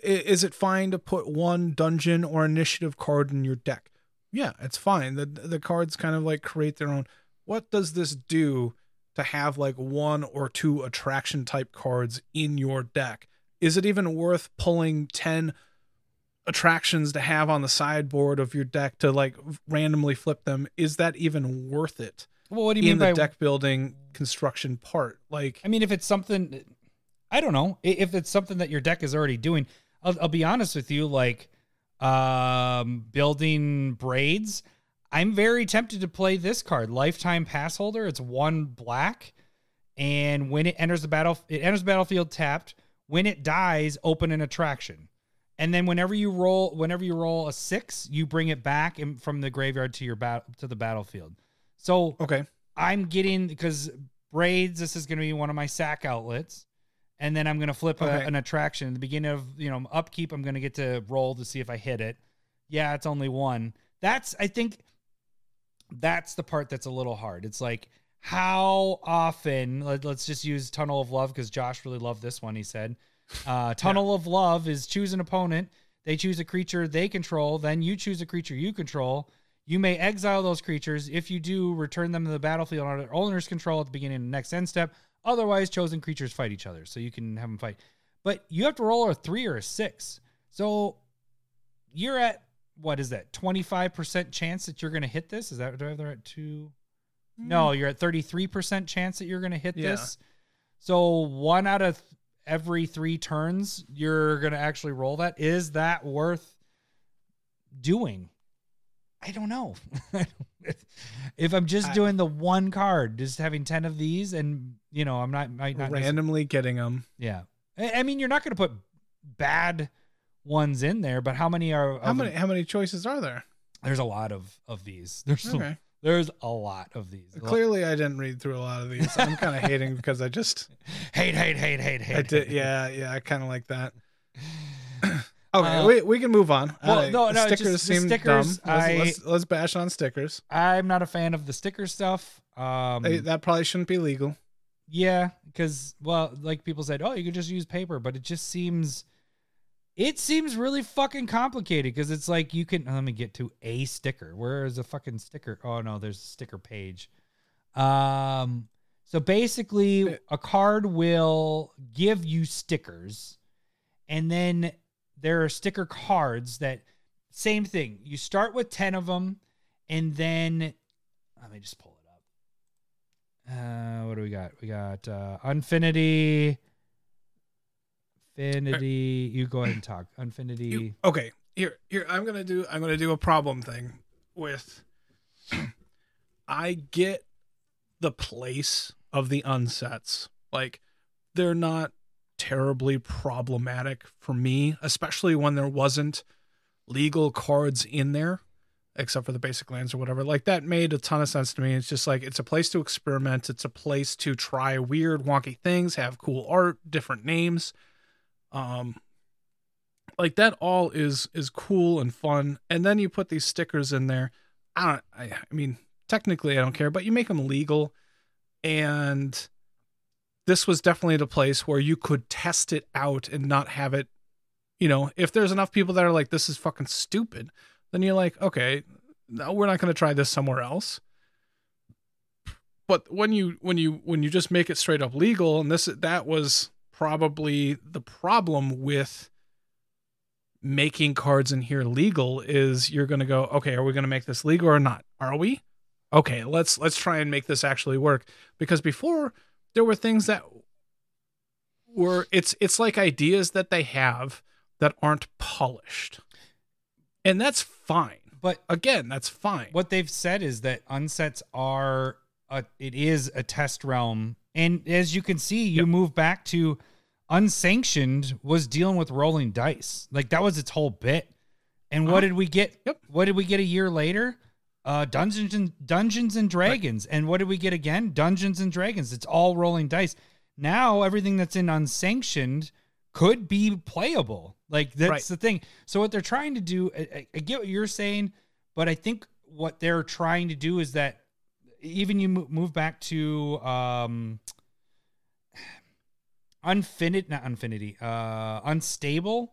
Is it fine to put one dungeon or initiative card in your deck? Yeah, it's fine. The the cards kind of like create their own. What does this do to have like one or two attraction type cards in your deck? Is it even worth pulling 10 attractions to have on the sideboard of your deck to like randomly flip them? Is that even worth it? well, what do you in mean the by deck building construction part. Like, I mean, if it's something, I don't know. If it's something that your deck is already doing, I'll, I'll be honest with you. Like, um, building braids, I'm very tempted to play this card, Lifetime Pass Holder. It's one black, and when it enters the battle, it enters the battlefield tapped. When it dies, open an attraction, and then whenever you roll, whenever you roll a six, you bring it back in, from the graveyard to your bat to the battlefield. So okay, I'm getting because braids. This is going to be one of my sack outlets, and then I'm going to flip a, an attraction. At the beginning of you know upkeep, I'm going to get to roll to see if I hit it. Yeah, it's only one. That's I think that's the part that's a little hard. It's like how often. Let, us just use Tunnel of Love because Josh really loved this one. He said, uh, "Tunnel of Love is choose an opponent. They choose a creature they control. Then you choose a creature you control." You may exile those creatures. If you do, return them to the battlefield under their owner's control at the beginning of the next end step. Otherwise, chosen creatures fight each other, so you can have them fight. But you have to roll a three or a six. So you're at what is that? Twenty five percent chance that you're going to hit this. Is that do I have the right two? No, you're at thirty three percent chance that you're going to hit Yeah. this. So one out of every three turns, you're going to actually roll that. Is that worth doing? I don't know. [LAUGHS] if I'm just I- doing the one card, just having 10 of these and you know, I'm not might not randomly getting them. yeah. I, I mean, you're not going to put bad ones in there, but how many are How many how many choices are there? There's a lot of of these. There's Okay. There's a lot of these. Clearly, I didn't read through a lot of these. I'm kind of [LAUGHS] hating because I just hate hate hate hate hate. I did yeah yeah I kind of like that. [LAUGHS] [CLEARS THROAT] okay, Uh, we, we can move on. well, no, no, stickers just seem stickers, dumb. Let's, let's, let's bash on stickers. I'm not a fan of the sticker stuff. Um, They- that probably shouldn't be legal. Yeah, because well, like people said, oh, you could just use paper, but it just seems, it seems really fucking complicated because it's like you can. Let me get to a sticker. Where is a fucking sticker? Oh no, there's a sticker page. Um, so basically, a card will give you stickers, and then there are sticker cards that same thing. You start with ten of them, and then let me just pull it up. Uh, what do we got? We got uh, Unfinity. Infinity. You go ahead and talk. [CLEARS THROAT] Infinity. You- okay, here here I'm gonna do I'm gonna do a problem thing with. [CLEARS THROAT] I get the place of the unsets. Like they're not terribly problematic for me, especially when there wasn't legal cards in there, except for the basic lands or whatever. Like that made a ton of sense to me. It's just like it's a place to experiment. It's a place to try weird, wonky things, have cool art, different names. Um, like that all is is cool and fun. And then you put these stickers in there. I don't. I, I mean, technically, I don't care, but you make them legal, and this was definitely the place where you could test it out and not have it. You know, if there's enough people that are like, "This is fucking stupid," then you're like, "Okay, no, we're not going to try this somewhere else." But when you when you when you just make it straight up legal, and this that was probably the problem with making cards in here legal is you're going to go okay are we going to make this legal or not? Are we? Okay let's let's try and make this actually work. Because before there were things that were it's it's like ideas that they have that aren't polished. And that's fine. But again that's fine. what they've said is that unsets are a, it is a test realm. And as you can see you move back to unsanctioned was dealing with rolling dice. Like that was its whole bit. And what Uh-huh. did we get? Yep. what did we get a year later? Uh dungeons and dungeons and dragons. And what did we get again? Dungeons and dragons. It's all rolling dice. Now everything that's in unsanctioned could be playable. Like that's Right. the thing. So what they're trying to do I, I- I get what you're saying but i think what they're trying to do is that even you move back to um Unfinity not infinity uh unstable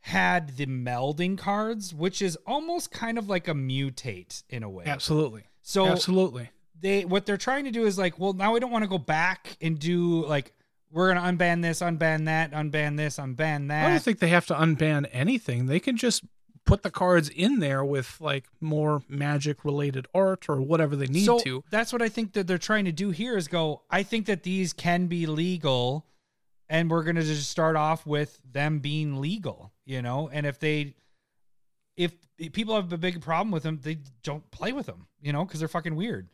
had the melding cards which is almost kind of like a mutate in a way Absolutely. so Absolutely. they what they're trying to do is like, well, now we don't want to go back and do like we're gonna unban this, unban that, unban this, unban that. I don't think they have to unban anything. They can just put the cards in there with like more magic related art or whatever they need so to. that's what I think that they're trying to do here is go. I think that these can be legal, and we're gonna just start off with them being legal, you know. And if they, if people have a big problem with them, they don't play with them, you know, because they're fucking weird.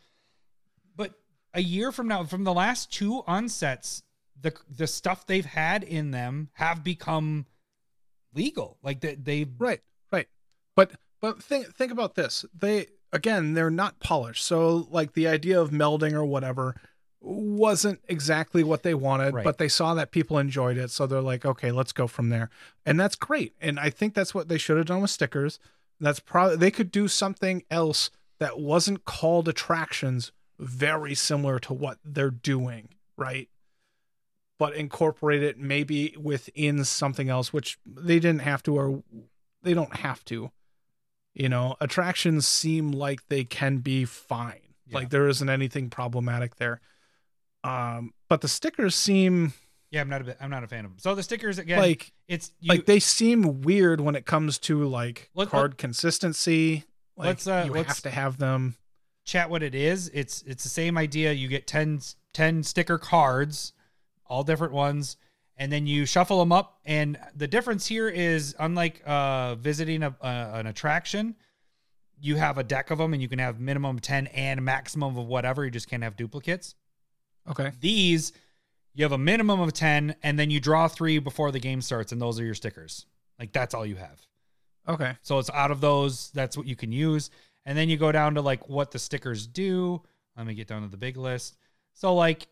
But a year from now, from the last two unsets, the the stuff they've had in them have become legal. Like they they Right, right. But but think think about this. They again, they're not polished. So like the idea of melding or whatever wasn't exactly what they wanted, Right. but they saw that people enjoyed it, so they're like, okay, let's go from there. And that's great. And I think that's what they should have done with stickers. That's probably they could do something else that wasn't called attractions very similar to what they're doing, right? But incorporate it maybe within something else, which they didn't have to or they don't have to. You know, attractions seem like they can be fine. Yeah. Like there isn't anything problematic there. Um, but the stickers seem yeah. I'm not a bit, I'm not a fan of them. So the stickers again, like it's you, like they seem weird when it comes to like Let- card consistency. Like Let's, uh, you let's- have to have them. chat what it is. It's it's the same idea. You get 10, 10 sticker cards, all different ones, and then you shuffle them up. And the difference here is, unlike uh, visiting a, a, an attraction, you have a deck of them, and you can have minimum ten and maximum of whatever. You just can't have duplicates. Okay. These, you have a minimum of ten, and then you draw three before the game starts, and those are your stickers. Like that's all you have. Okay. So it's out of those, that's what you can use. And then you go down to like what the stickers do. Let me get down to the big list. So like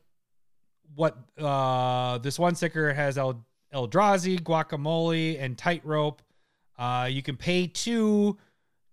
what uh this one sticker has El Eldrazi, Guacamole, and Tightrope. Uh you can pay two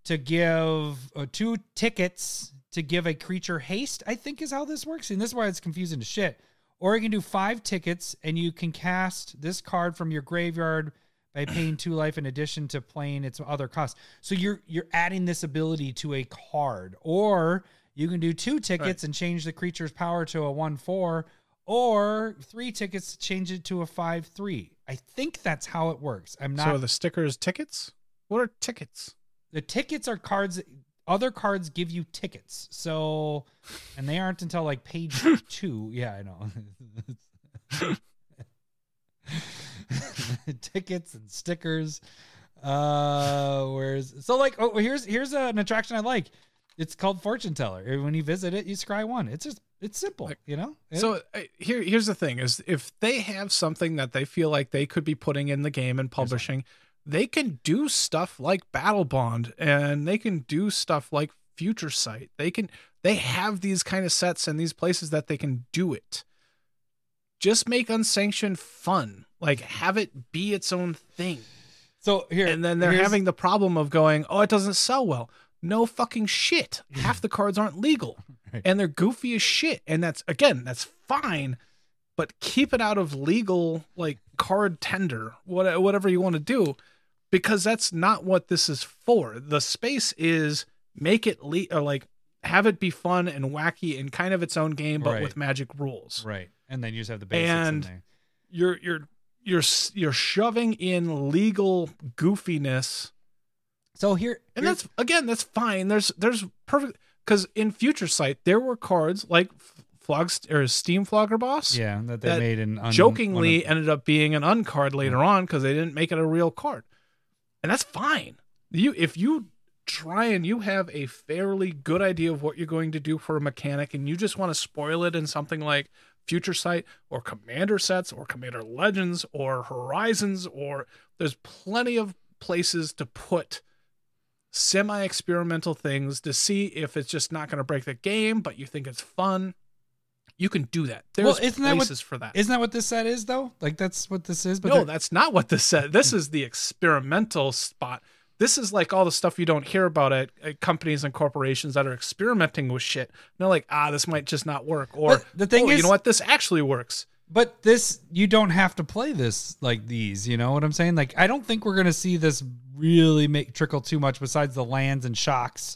to give uh, two tickets to give a creature haste, I think is how this works. And this is why it's confusing to shit. Or you can do five tickets and you can cast this card from your graveyard by paying two life in addition to playing its other costs. So you're you're adding this ability to a card. Or you can do two tickets and change the creature's power to a one four, or three tickets to change it to a five three. I think that's how it works. I'm not so the stickers tickets? What are tickets? the tickets are cards other cards give you tickets. So and they aren't until like page [LAUGHS] two. Yeah i know. [LAUGHS] Tickets and stickers. Uh where's so like oh here's here's an attraction i like. It's called fortune teller. When you visit it you scry one. It's just it's simple you know? So uh, here, here's the thing: is if they have something that they feel like they could be putting in the game and publishing, they can do stuff like Battlebond, and they can do stuff like Future Sight. They can, they have these kind of sets and these places that they can do it. Just make unsanctioned fun, like have it be its own thing. so here And then they're having the problem of going, oh, it doesn't sell well. No fucking shit. Half the cards aren't legal [LAUGHS] Right. and they're goofy as shit. And that's, again, that's fine, but keep it out of legal, like card tender, whatever you want to do, because that's not what this is for. The space is make it le- or like have it be fun and wacky and kind of its own game, but Right. with magic rules. right and then you just have the basics And- You're, you're, you're, you're shoving in legal goofiness so here and that's again that's fine there's there's perfect because in future sight there were cards like flog or Steamflogger Boss yeah that they that made an un- jokingly of- ended up being an uncard later on because they didn't make it a real card. And that's fine. You if you try and you have a fairly good idea of what you're going to do for a mechanic and you just want to spoil it in something like future sight or commander sets or commander legends or horizons or there's plenty of places to put semi experimental things to see if it's just not going to break the game but you think it's fun you can do that there's Well, isn't that what- places for that Isn't that what this set is though? Like that's what this is. But no, they're- that's not what this said. This is the experimental spot. this is like all the stuff you don't hear about at, at companies and corporations that are experimenting with shit. They're like, ah, this might just not work. Or But the thing "Oh, you know what? This actually works. But this, you don't have to play this like these. You know what I'm saying? Like, I don't think we're gonna see this really make trickle too much. Besides the lands and shocks,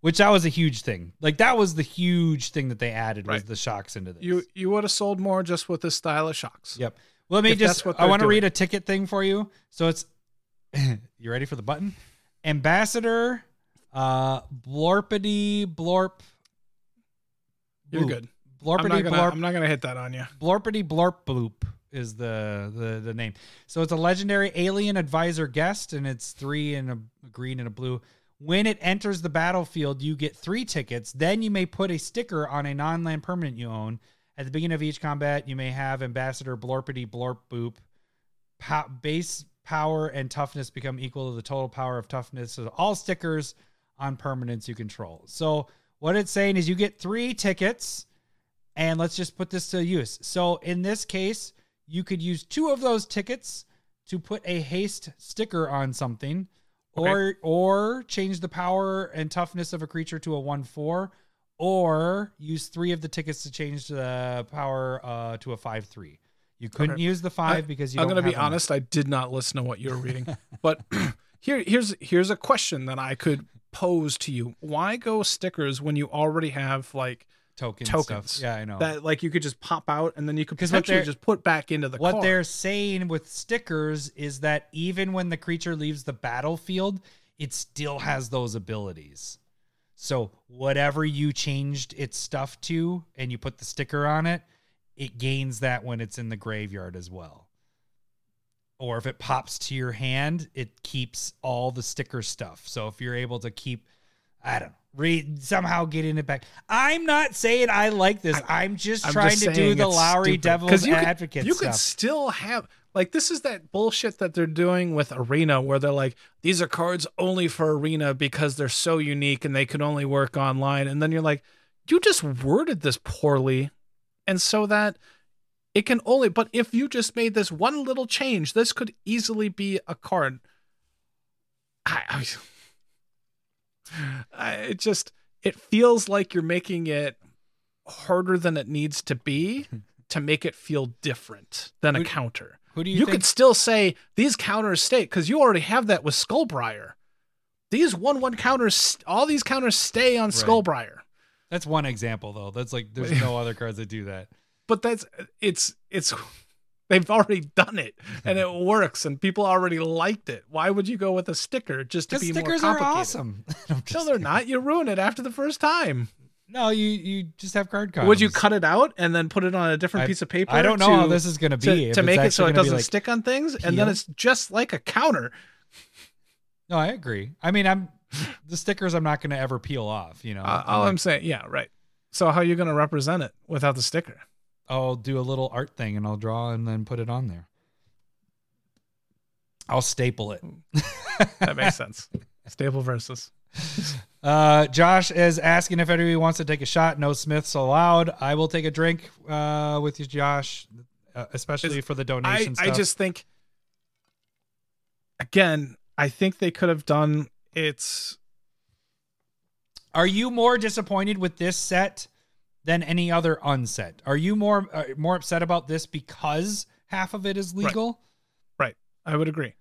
which that was a huge thing. Like that was the huge thing that they added was Right. the shocks into this. You you would have sold more just with this style of shocks. Yep. Well, let me If just. that's what I want to read a ticket thing for you. So it's. [LAUGHS] you ready for the button? Ambassador, uh, Blorpity Blorp. You're Bloop. good. I'm Blorpity not gonna Blorp. I'm not gonna hit that on you. Blorpity Blorp Bloop is the, the the name. So it's a legendary alien advisor guest, and it's three and a green and a blue. When it enters the battlefield, you get three tickets. Then you may put a sticker on a non-land permanent you own. At the beginning of each combat, you may have Ambassador Blorpity Blorp Boop. Po- base power and toughness become equal to the total power of toughness of all stickers on permanents you control. So what it's saying is you get three tickets and let's just put this to use. So in this case, you could use two of those tickets to put a haste sticker on something, or or change the power and toughness of a creature to a one four, or use three of the tickets to change the power uh, to a five three. You couldn't Okay. use the five I- because you. I'm gonna be have enough honest. I did not listen to what you were reading, [LAUGHS] but [CLEARS THROAT] here here's here's a question that I could pose to you. Why go stickers when you already have like token tokens? Stuff. Yeah, I know. that like you could just pop out and then you could potentially just put back into the what card. they're saying with stickers is that even when the creature leaves the battlefield, it still has those abilities. So whatever you changed its stuff to and you put the sticker on it, it gains that when it's in the graveyard as well. Or if it pops to your hand, it keeps all the sticker stuff. So if you're able to keep I don't know, read somehow getting it back. I'm not saying I like this. I'm just I'm trying just to do the Lowry stupid. Devil's you could- Advocate you stuff. could still have like this is that bullshit that they're doing with arena where they're like these are cards only for arena because they're so unique and they can only work online and then you're like you just worded this poorly and so that it can only but if you just made this one little change this could easily be a card I, I, I it just it feels like you're making it harder than it needs to be [LAUGHS] to make it feel different than a counter. Who do You, you, could still say these counters stay because you already have that with Skullbriar. These one-one counters, all these counters stay on Right. Skullbriar. That's one example though. That's like there's [LAUGHS] no other cards that do that. But that's it's it's they've already done it and it [LAUGHS] works and people already liked it. Why would you go with a sticker just to be more are complicated? awesome. [LAUGHS] I'm No, they're not. You ruin it after the first time. No, you you just have card. Would you cut it out and then put it on a different I- piece of paper? I don't know to- how this is going to be. to, to make it so it doesn't like- stick on things, and then it's just like a counter. No, I agree. I mean, I'm the stickers. I'm not going to ever peel off. You know, Uh, all I'm saying, yeah, right. So how are you going to represent it without the sticker? I'll do a little art thing and I'll draw and then put it on there. I'll staple it. [LAUGHS] That makes sense. Staple versus. Uh, Josh is asking if anybody wants to take a shot. No Smiths allowed. I will take a drink uh, with you, Josh, uh, especially Is- for the I, donation I stuff. just think, again, I think they could have done it's. Are you more disappointed with this set than any other unset? Are you more uh, more upset about this because half of it is legal? Right. I would agree.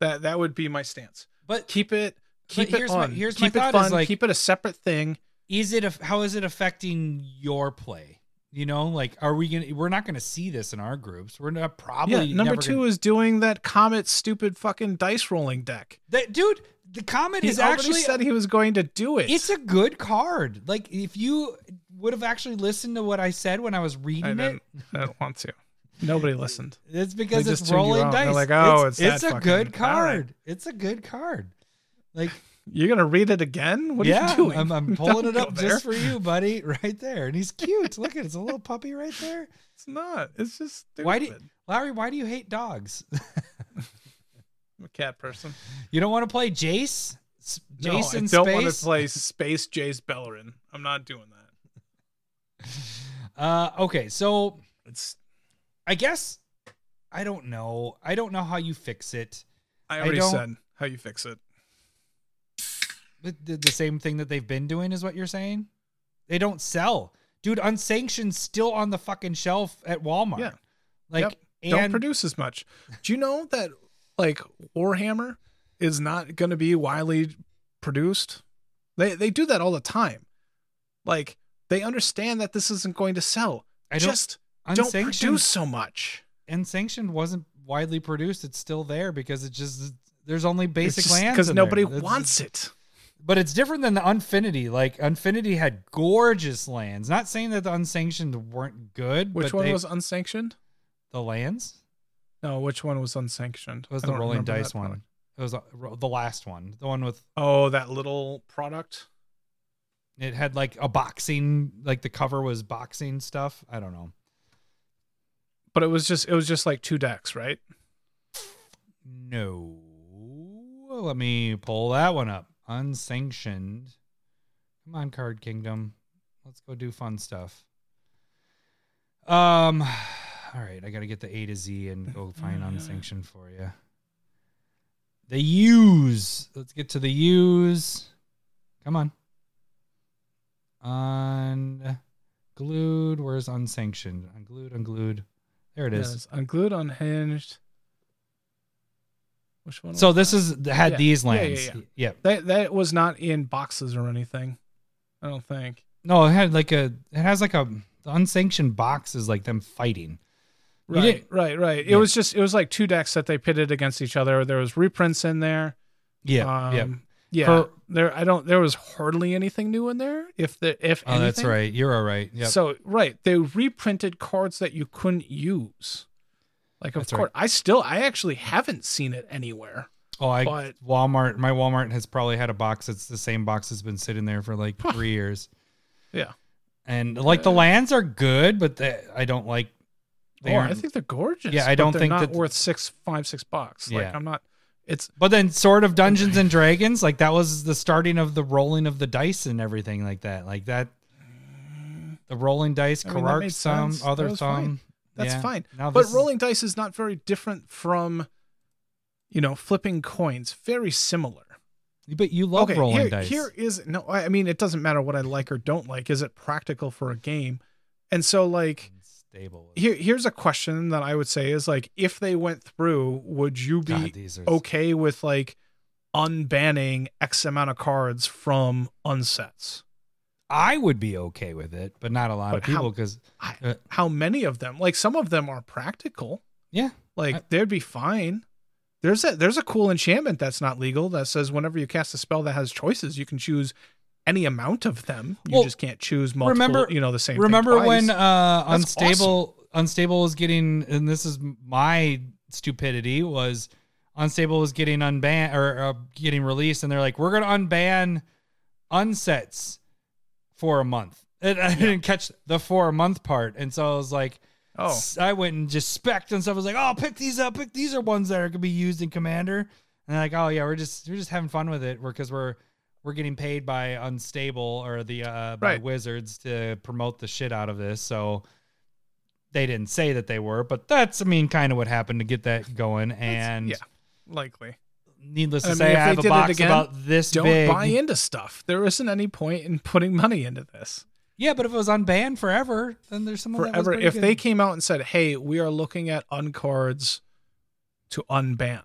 That that would be my stance. But Keep it. Keep it here's my- on. here's my keep it thought is, fun. like- keep it a separate thing. is it a, how is it affecting your play? You know, like are we gonna? We're not gonna see this in our groups. We're not probably yeah. Number two Gonna, is doing that Comet stupid fucking dice rolling deck. that, dude, the comet He is actually said he was going to do it. it's a good card. Like if you would have actually listened to what I said when I was I reading it, didn't, I don't want to. Nobody [LAUGHS] listened. it's because it's rolling. They're dice. like, oh, it's, it's that a good all right. card. It's a good card. Like [LAUGHS] You're gonna read it again? What yeah, are you doing? I'm, I'm [LAUGHS] pulling Don't it up just for you, buddy, right there. And he's cute. Look at it. It's a little puppy right there. It's not. It's just stupid. Why do you, Larry? Why do you hate dogs? I'm a cat person. You don't want to play Jace? S- No, Jason I don't want to play [LAUGHS] Space Jace Beleren. I'm not doing that. Uh, okay, so It's. I guess I don't know. I don't know how you fix it. I I already don't- said how you fix it. But the, the same thing that they've been doing is what you're saying. They don't sell, dude. Unsanctioned still on the fucking shelf at Walmart. Yeah. like Yep. don't produce as much. Do you know that like Warhammer is not going to be widely produced? They they do that all the time. Like they understand that this isn't going to sell. I don't- Just don't produce so much. unsanctioned wasn't widely produced. It's still there because it just there's only basic lands because nobody there. Wants it. But it's different than the Unfinity. Like Unfinity had gorgeous lands. Not saying that the unsanctioned weren't good. Which one they- was unsanctioned? the lands? No, which one was unsanctioned? It was I the rolling dice one. product. It was uh, ro- the last one. The one with Oh, that little product. it had like a boxing, like the cover was boxing stuff. I don't know. But it was just it was just like two decks, right? No. Let me pull that one up. Unsanctioned. Come on, Card Kingdom. Let's go do fun stuff. Um all right, I gotta get the A to Z and go [LAUGHS] find unsanctioned for you. The U's. Let's get to the U's. Come on. Unglued. Where's unsanctioned? Unglued, unglued. There it is. Yes, unglued, unhinged. Which one? So this that? is had Yeah. these Yeah, yeah, lands. yeah. yeah. that that was not in boxes or anything. I don't think. No, it had like a it has like a the unsanctioned box is like them fighting. Right, right, right. It Yeah. was just it was like two decks that they pitted against each other. There was reprints in there. Yeah. yeah. Um, yeah. Per- there I don't there was hardly anything new in there. If the if Oh, that's right. You're all right. Yep. So right, they reprinted cards that you couldn't use. Like of That's right. course, I still I actually haven't seen it anywhere. oh, I but- Walmart. My Walmart has probably had a box that's the same box that's been sitting there for like three years. Yeah. And like the lands are good, but the, I don't like. They oh, I think they're gorgeous. Yeah, I but don't they're think not that- worth six, five, six bucks. Like Yeah. I'm not. It's But then, sort of Dungeons and Dragons, like that was the starting of the rolling of the dice and everything like that. Like that, the rolling dice, I mean, that Krark made sense. That other was thumb. fine. that's Yeah. fine. Now but this is- rolling dice is not very different from, you know, flipping coins. Very similar. But you love okay, rolling here, dice. here is no. I I mean, it doesn't matter what I like or don't like. Is it practical for a game? And so, like, Stable. here here's a question that I would say is like, if they went through, would you be God, okay with like unbanning X amount of cards from unsets? I would be okay with it, but not a lot But of people because Uh, how many of them? Like some of them are practical. yeah, Like I- they'd be fine. There's a there's a cool enchantment that's not legal that says whenever you cast a spell that has choices, you can choose any amount of them. You Well, just can't choose multiple. remember- you know the same. remember when uh unstable unstable was getting and this is my stupidity was unstable was getting unbanned or uh, getting released and they're like we're gonna unban unsets for a month and i didn't catch the for a month part and so i was like Oh, I went and just spec and stuff I was like oh pick these up pick these are ones that are gonna be used in commander and they're like oh yeah we're just we're just having fun with it because we're we're getting paid by unstable or the uh by Right. wizards to promote the shit out of this so they didn't say that they were but that's i mean kind of what happened to get that going and yeah, likely. needless to I say if i have a box again, about this Don't big buy into stuff. There isn't any point in putting money into this. yeah but if it was unbanned forever then there's some Forever. If they came out and said, "Hey, we are looking at uncards to unban,"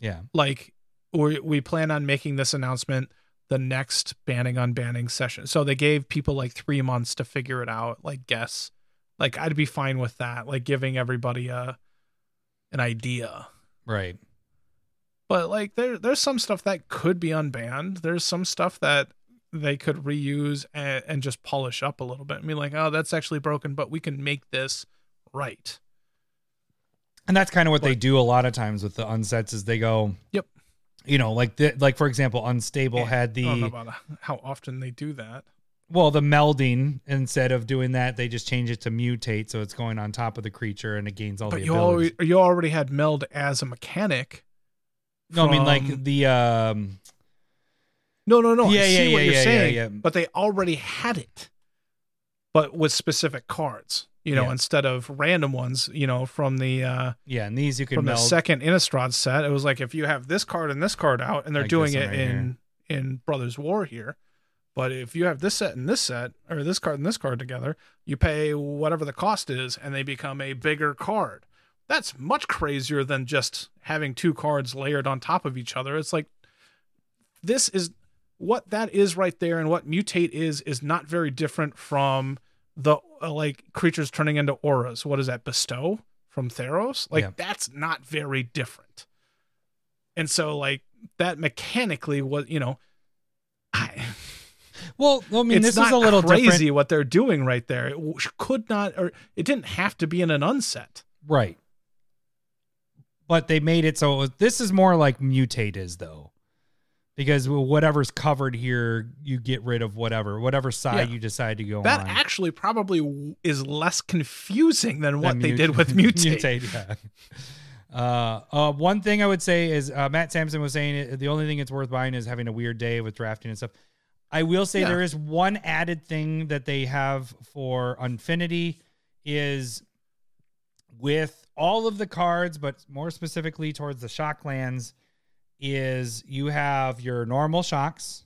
yeah like we we plan on making this announcement the next banning on banning session. So they gave people like three months to figure it out, like guess. Like I'd be fine with that, like giving everybody a an idea. right But like there there's some stuff that could be unbanned. There's some stuff that they could reuse and, and just polish up a little bit. I mean, like, oh, that's actually broken, but we can make this right. And that's kind of what they do a lot of times with the unsets is they go, Yep. You know, like the, like for example, unstable had I don't know the about how often they do that. well the melding instead of doing that they just change it to mutate so it's going on top of the creature and it gains all But the you abilities. already, you already had meld as a mechanic. no, I mean like the um No, no, no. Yeah, I see yeah, what yeah, you're yeah, saying. yeah. But they already had it, but with specific cards. You know, Yeah. instead of random ones. You know, from the uh, yeah, and these you can from the meld. second Innistrad set, it was like if you have this card and this card out, and they're Like doing it right in in Brothers War here. But if you have this set and this set, or this card and this card together, you pay whatever the cost is, and they become a bigger card. That's much crazier than just having two cards layered on top of each other. It's like this is what that is right there, and what mutate is is not very different from the uh, like creatures turning into auras. What is that? Bestow from Theros? Like Yeah. that's not very different. And so like that mechanically was, you know, I [LAUGHS] Well, I mean, this is a little crazy different, what they're doing right there. It could not, or it didn't have to be in an unset. right? But they made it so it was- this is more like mutate is though, because whatever's covered here, you get rid of whatever whatever side Yeah. you decide to go That on. That actually probably is less confusing than what than they mut- did with [LAUGHS] mutate. mutate, yeah. Uh, uh, one thing I would say is uh, Matt Sampson was saying uh, the only thing it's worth buying is having a weird day with drafting and stuff. I will say Yeah. there is one added thing that they have for Infinity is with all of the cards, but more specifically towards the Shocklands, is you have your normal shocks,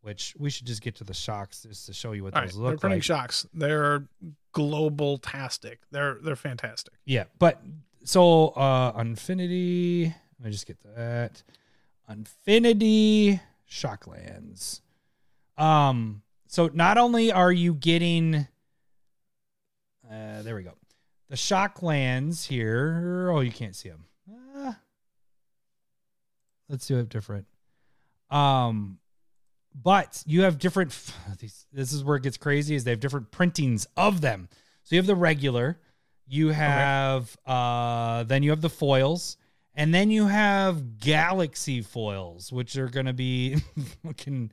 which we should just get to the shocks just to show you what All right, those they're printing like. shocks. They're global tastic. They're they're fantastic. Yeah, but so uh Infinity, let me just get that. Infinity Shocklands. Um so not only are you getting uh there we go. The Shocklands here. Oh, you can't see them. Let's do it different. Um but you have different [SIGHS] these this is where it gets crazy is they have different printings of them. So you have the regular, you have uh then you have the foils, and then you have galaxy foils, which are gonna be [LAUGHS] fucking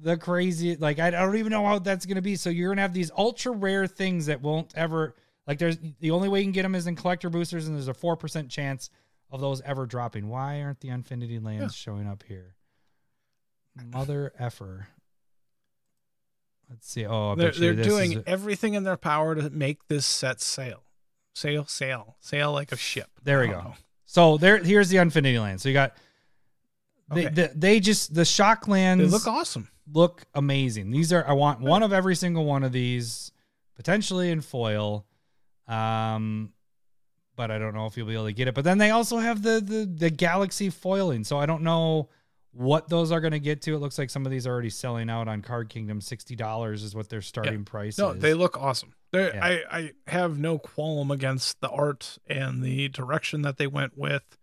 the crazy like I don't even know how that's gonna be. So you're gonna have these ultra rare things that won't ever like there's the only way you can get them is in collector boosters, and there's a four percent chance of those ever dropping. Why aren't the Infinity lands showing up here? Mother effer. Let's see. Oh, They're, they're this doing is- everything in their power to make this set sail, sail, sail, sail like a ship. There we go. know. So there, here's the Infinity Land. So you got they, Okay. the, they just the Shocklands They look awesome. look amazing. These are I want one of every single one of these, potentially in foil. Um but I don't know if you'll be able to get it. But then they also have the the the galaxy foiling. So I don't know what those are going to get to. It looks like some of these are already selling out on Card Kingdom. $60 is what their starting price No, is. they look awesome. Yeah. I I have no qualm against the art and the direction that they went with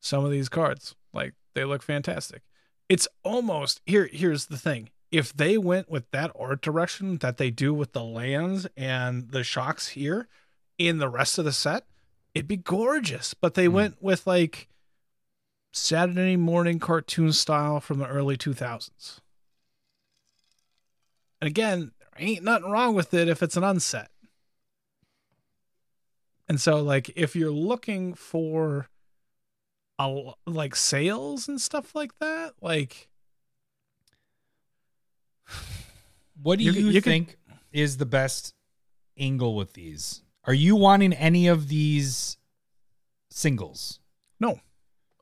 some of these cards. Like they look fantastic. It's almost here. Here's the thing: if they went with that art direction that they do with the lands and the shocks here in the rest of the set, it'd be gorgeous. But they Hmm. went with like Saturday morning cartoon style from the early 2000s. And again, there ain't nothing wrong with it if it's an unset. And so, like, if you're looking for a, like sales and stuff like that, like, What do You you, can- you can- think is the best angle with these? Are you wanting any of these singles? no,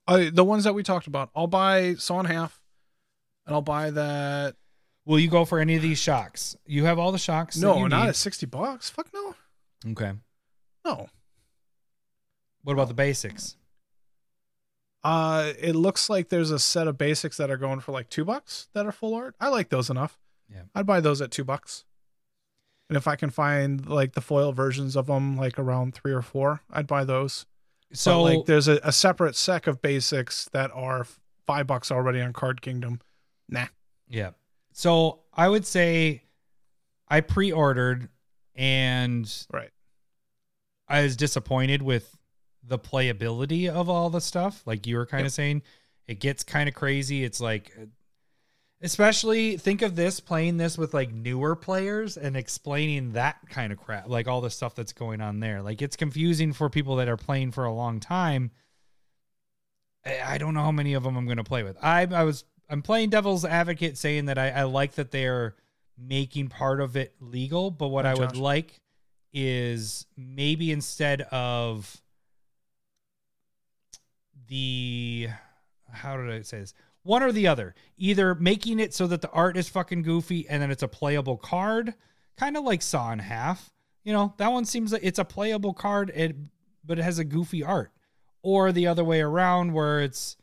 I, the ones that we talked about, I'll buy Saw in Half, and I'll buy that. Will you go for any of these shocks? You have all the shocks. No, not need. at sixty bucks. Fuck no, Okay. no. What about the basics? Uh, it looks like there's a set of basics that are going for like two bucks that are full art. I like those enough. Yeah. I'd buy those at two bucks. And if I can find like the foil versions of them, like around three or four, I'd buy those. So but, like, there's a, a separate sec of basics that are five bucks already on Card Kingdom. Nah. yeah. So I would say I pre-ordered and Right. I was disappointed with the playability of all the stuff. Like you were kind of Yep. saying, it gets kind of crazy. It's like, especially think of this playing this with like newer players and explaining that kind of crap, like all the stuff that's going on there. Like it's confusing for people that are playing for a long time. I don't know how many of them I'm going to play with. I I was I'm playing devil's advocate, saying that I, I like that they're making part of it legal, but what Hi, I would like is maybe instead of the how did I say this? One or the other. Either making it so that the art is fucking goofy and then it's a playable card, kind of like Saw in Half. You know, that one seems like it's a playable card, it, but it has a goofy art. Or the other way around, where it's,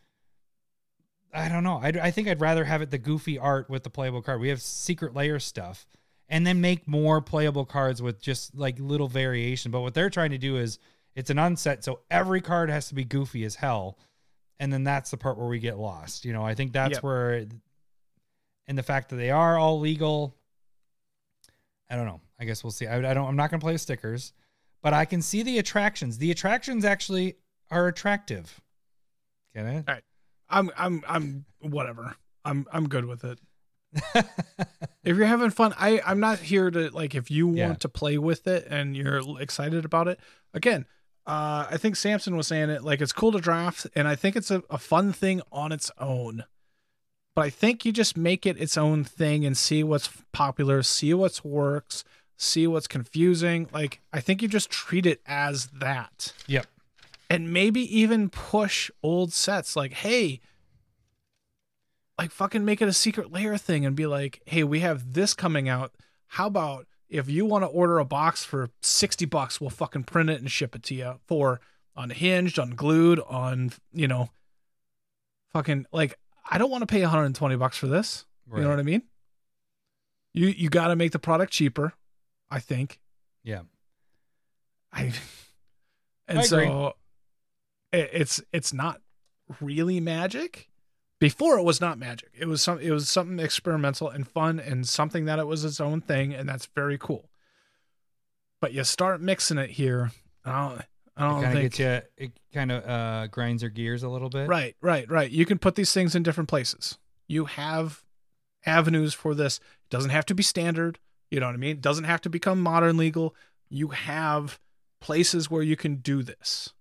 I don't know. I, I think I'd rather have it the goofy art with the playable card. We have secret lair stuff, and then make more playable cards with just like little variation. But what they're trying to do is it's an unset, so every card has to be goofy as hell, and then that's the part where we get lost. You know, I think that's Yep. where, and the fact that they are all legal. I don't know. I guess we'll see. I, I don't. I'm not gonna play with stickers, but I can see the attractions. The attractions actually are attractive. Get it? I'm I'm I'm whatever. I'm I'm good with it. [LAUGHS] if you're having fun, I I'm not here to like if you want Yeah. to play with it and you're excited about it. Again, uh I think Samson was saying it like it's cool to draft and I think it's a, a fun thing on its own. But I think you just make it its own thing and see what's popular, see what's works, see what's confusing. Like I think you just treat it as that Yep. and maybe even push old sets like hey like fucking make it a secret lair thing and be like hey we have this coming out how about if you want to order a box for 60 bucks we'll fucking print it and ship it to you for unhinged unglued on you know fucking like i don't want to pay 120 bucks for this you know what i mean you you got to make the product cheaper i think Yeah. I [LAUGHS] and I so it, it's it's not really magic. Before it was not magic. It was some it was something experimental and fun and something that it was its own thing and that's very cool. But you start mixing it here. I don't I don't of think gets you. It kind of uh, grinds your gears a little bit. Right, right, right. You can put these things in different places. You have avenues for this. It doesn't have to be standard. You know what I mean? It doesn't have to become modern legal. You have places where you can do this.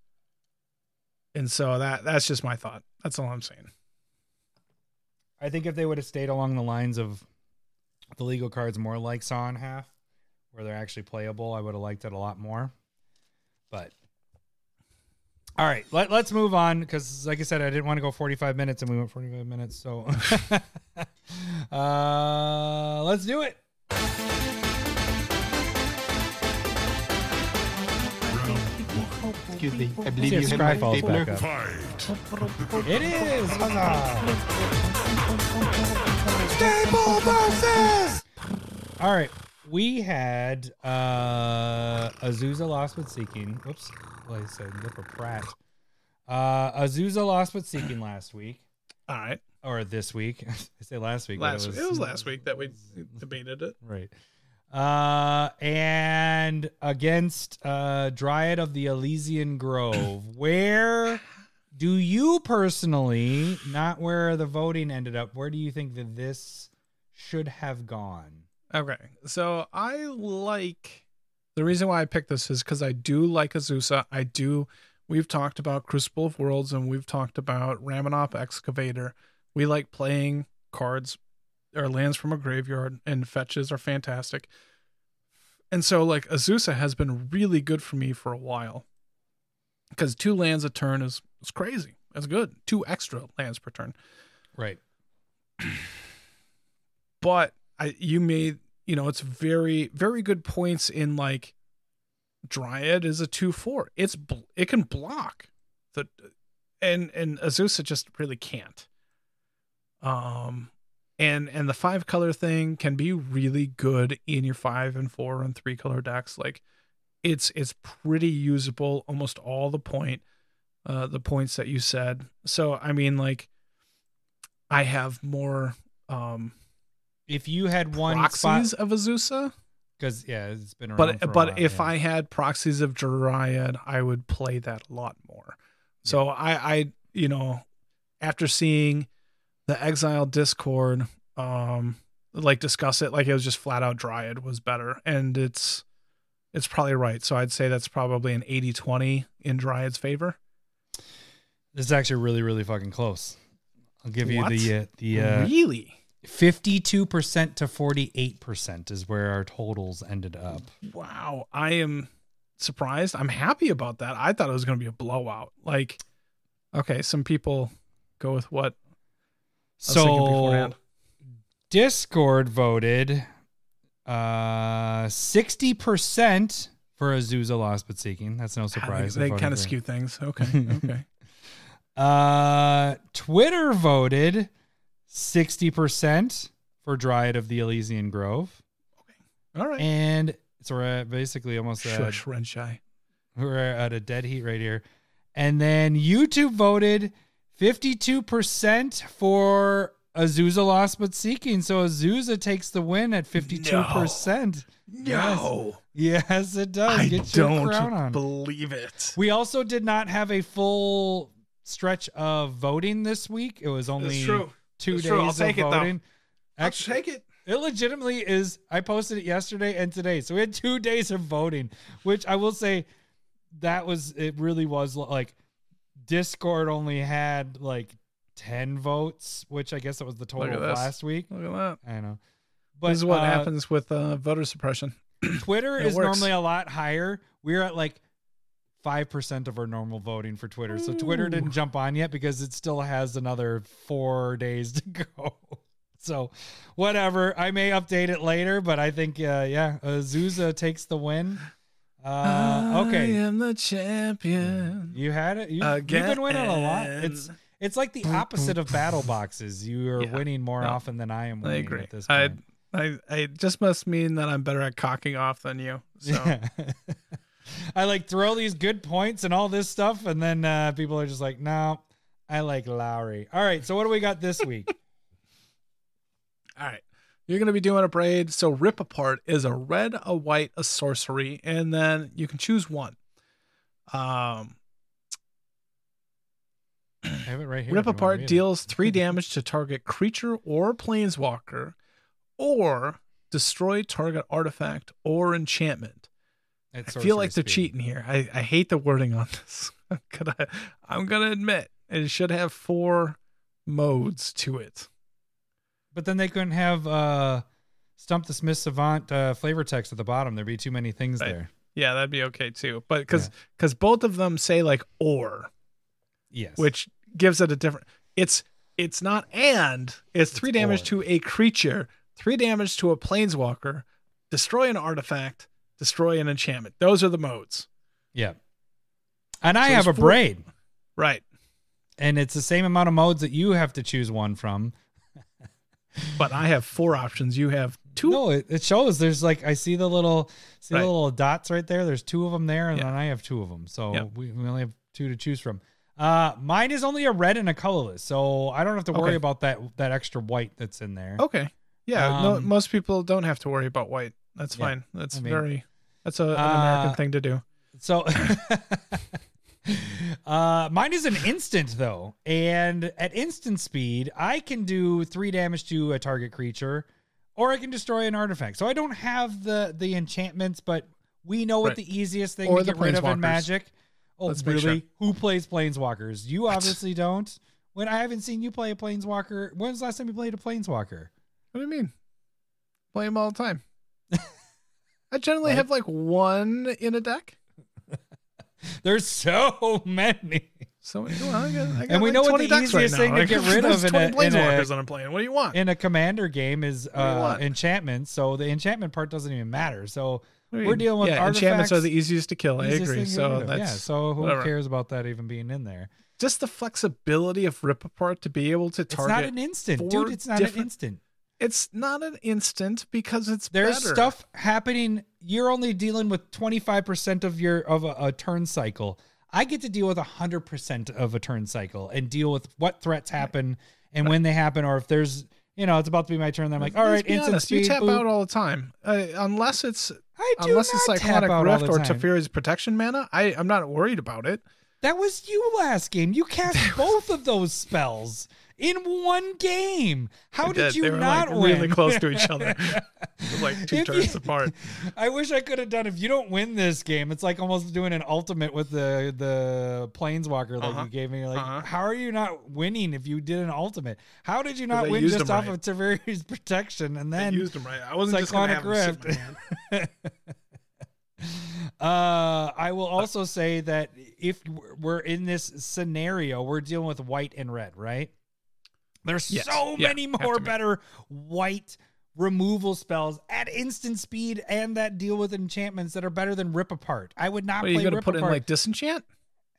And so that that's just my thought. That's all I'm saying. I think if they would have stayed along the lines of the legal cards more like Saw in Half, where they're actually playable, I would have liked it a lot more. But all right, let, let's move on because, like I said, I didn't want to go 45 minutes and we went 45 minutes. So [LAUGHS] uh, let's do it. Excuse me. I believe you have my falls stapler. back up. It is. All right. We had uh Azusa Lost but Seeking. Oops. Well, I said Lipper Pratt. Uh Azusa Lost but Seeking last week. All right. Or this week. [LAUGHS] I say last week. but Last it was last week that we [LAUGHS] debated it. Right. Uh and against uh Dryad of the Elysian Grove. [COUGHS] Where do you personally, not where the voting ended up, where do you think that this should have gone? Okay. So I like the reason why I picked this is because I do like Azusa. I do. We've talked about Crucible of Worlds and we've talked about Ramunap Excavator. We like playing cards or lands from a graveyard, and fetches are fantastic. And so, like, Azusa has been really good for me for a while because two lands a turn is, is crazy. That's good. Two extra lands per turn Right. [CLEARS THROAT] but I you made you know it's very very good points in like Dryad is a two four. It's it can block the and and Azusa just really can't. Um and and the five color thing can be really good in your five and four and three color decks. Like it's it's pretty usable almost all the point uh the points that you said. So I mean like I have more um If you had one proxies spot, of Azusa. because yeah, it's been around. But but while, if yeah. I had proxies of Dryad, I would play that a lot more. So I I you know after seeing the Exile Discord, um, like discuss it, like it was just flat out Dryad was better, and it's it's probably right. So I'd say that's probably an 80-20 in Dryad's favor. this is actually really really fucking close. I'll give you the uh, the uh, really? 52% to 48% is where our totals ended up. Wow, I am surprised. I'm happy about that. I thought it was going to be a blowout. Like, okay, some people go with what So. Discord voted uh 60% for Azusa Lost But Seeking. That's no surprise. They, They're they kind of skew things. [LAUGHS] Okay. Okay. Uh, Twitter voted 60% for Dryad of the Elysian Grove. Okay. All right. And so we're at basically almost at, Shush, Renshai. we're at a dead heat right here. And then YouTube voted 52% for Azusa Lost But Seeking. So Azusa takes the win at 52%. No. Yes, it does. I Get don't crown on. believe it. We also did not have a full stretch of voting this week. It was only two That's days. I'll of take it, though. voting. I'll Actually, take it. it legitimately is. I posted it yesterday and today, so we had two [LAUGHS] days of voting. Which I will say, that was it. Really was like Discord only had like ten votes, which I guess that was the total last week. Look at that. I know, but this is what uh, happens with uh, voter suppression. [CLEARS THROAT] Twitter is works. normally a lot higher. We're at like five percent of our normal voting for Twitter. So Twitter didn't jump on yet because it still has another four days to [LAUGHS] go. So whatever. I may update it later, but I think uh, yeah, Azusa takes the win. Uh, okay, I am the champion. you had it. You, you've been winning a lot. It's it's like the opposite of battle boxes. You are Yeah. winning more No. often than I am I agree. at this I, point. I, I it just must mean that I'm better at cocking off than you. So [LAUGHS] I like throw these good points and all this stuff, and then uh, people are just like, "No, I like Lowry." All right, so what do we got this week? [LAUGHS] All right. You're going to be doing Abrade. So Rip Apart is a red, a white, a sorcery, and then you can choose one. Um, I have it right here. Rip if you wanna Apart deals [LAUGHS] three damage to target creature or planeswalker, or destroy target artifact or enchantment. I feel like they're speed. cheating here. I, I hate the wording on this. [LAUGHS] Could I, I'm going to admit it should have four modes to it. But then they couldn't have uh, Stump the Smith Savant uh, flavor text at the bottom. There'd be too many things Right. there. Yeah, that'd be okay too. But because because both of them say like or, Yes. which gives it a different. It's it's not and it's three damage or. to a creature, three damage to a planeswalker, destroy an artifact, destroy an enchantment. Those are the modes. yeah. And I have a four- braid, Right. and it's the same amount of modes that you have to choose one from. But I have four options. You have two. No, it, it shows. There's like I see the little see Right. the little dots right there. There's two of them there, and Yeah. then I have two of them. So Yep. we, we only have two to choose from. Uh, mine is only a red and a colorless, so I don't have to worry Okay. about that that extra white that's in there. Okay. Yeah. no, Um, most people don't have to worry about white. That's Yeah, fine. That's I mean, very. That's a, an uh, American thing to do. So [LAUGHS] [LAUGHS] uh mine is an instant though. And at instant speed, I can do 3 damage to a target creature or I can destroy an artifact. So I don't have the the enchantments, but we know what Right. the easiest thing Or to get rid of in magic. Oh, Let's really? sure. Who plays planeswalkers? You obviously don't. When I haven't seen you play a planeswalker. When's the last time you played a planeswalker? What do you mean? Play them all the time. [LAUGHS] I generally Like- have like one in a deck. [LAUGHS] There's so many. So well, I got, I got And we like know what the right easiest now. thing to get [LAUGHS] rid of in a- in a- that I'm playing. What do you want? in a commander game is uh enchantment so the enchantment part doesn't even matter so we're dealing with yeah, enchantments are the easiest to kill. I easiest agree. to get So that's yeah so who whatever. cares about that even being in there just the flexibility of Rip Apart to be able to target. it's not an instant dude it's not an instant It's not an instant because it's there's better. stuff happening you're only dealing with 25% of your of a, a turn cycle i get to deal with 100% of a turn cycle and deal with what threats happen and when they happen or if there's you know it's about to be my turn then i'm like all right instant honest, speed you tap boop. out all the time, uh, unless it's unless it's not tap Cyclonic out all Rift or. Teferi's protection mana. I I'm not worried about it. That was you last game. You cast [LAUGHS] both of those spells in one game. How I did, you They were not like win? really close to each other, [LAUGHS] like two If turns you- apart. [LAUGHS] I wish I could have done. If you don't win this game, it's like almost doing an ultimate with the the planeswalker like Uh-huh. you gave me. You're Like, Uh-huh. how are you not winning if you did an ultimate? How did you not win just off right. of Teferi's [LAUGHS] protection and I then used them right. I wasn't just gonna have them sit in my Rift. hand. Uh, I will also say that if we're in this scenario, we're dealing with white and red, right? There's Yes. so Yeah, many more better white removal spells at instant speed and that deal with enchantments that are better than Rip Apart. I would not What, are you gonna put Apart. in like disenchant?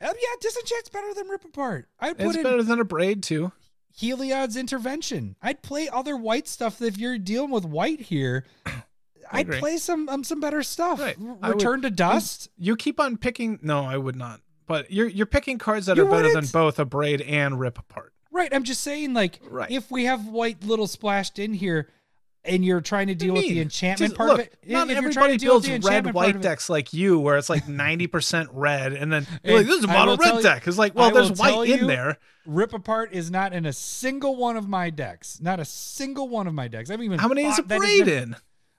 Oh, yeah, Disenchant's better than Rip Apart. I'd put It's in better than Abrade too. Heliod's Intervention. I'd play other white stuff if you're dealing with white here. [CLEARS THROAT] I'd play some um, some better stuff. Right. R- I would- Return to Dust. You keep on picking. No, I would not. But you're you're picking cards that You are better than wouldn't? both Abrade and rip apart. Right. I'm just saying, like, Right. if we have white little splashed in here, and you're trying to deal with the enchantment Just part look, of it, Not if you're trying everybody builds red white decks like you, where it's like [LAUGHS] ninety percent red, and then like, "This is a tell red you- deck." It's like, well, there's white in you- there. Rip Apart is not in a single one of my decks. Not a single one of my decks. I haven't even. How many is a thought braid in?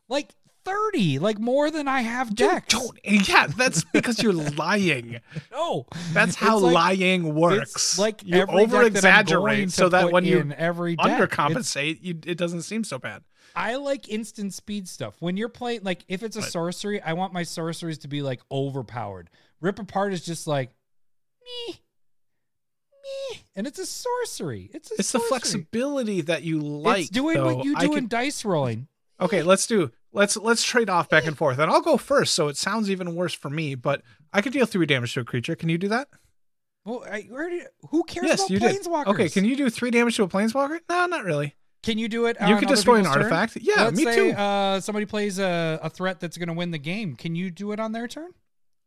Like thirty, like more than I have decks. don't- yeah, that's because you're lying. [LAUGHS] No, That's how like- lying works. Like you every deck that I'm over exaggerate so that when you every deck, undercompensate, you, it doesn't seem so bad. I like instant speed stuff. When you're playing, like if it's a Right. sorcery, I want my sorceries to be like overpowered. Rip apart is just like me, me, and it's a sorcery. It's a It's the flexibility that you like. it's doing though. what you I do can- in dice rolling. Okay, let's do let's let's trade off back and forth, and I'll go first, so it sounds even worse for me. But I can deal three damage to a creature. Can you do that? Well, I already, who cares yes, did. planeswalkers? Okay, can you do three damage to a planeswalker? No, not really. Can you do it? You could destroy an people's turn? artifact. Yeah, Let's me say, too. Uh, somebody plays a, a threat that's going to win the game. Can you do it on their turn?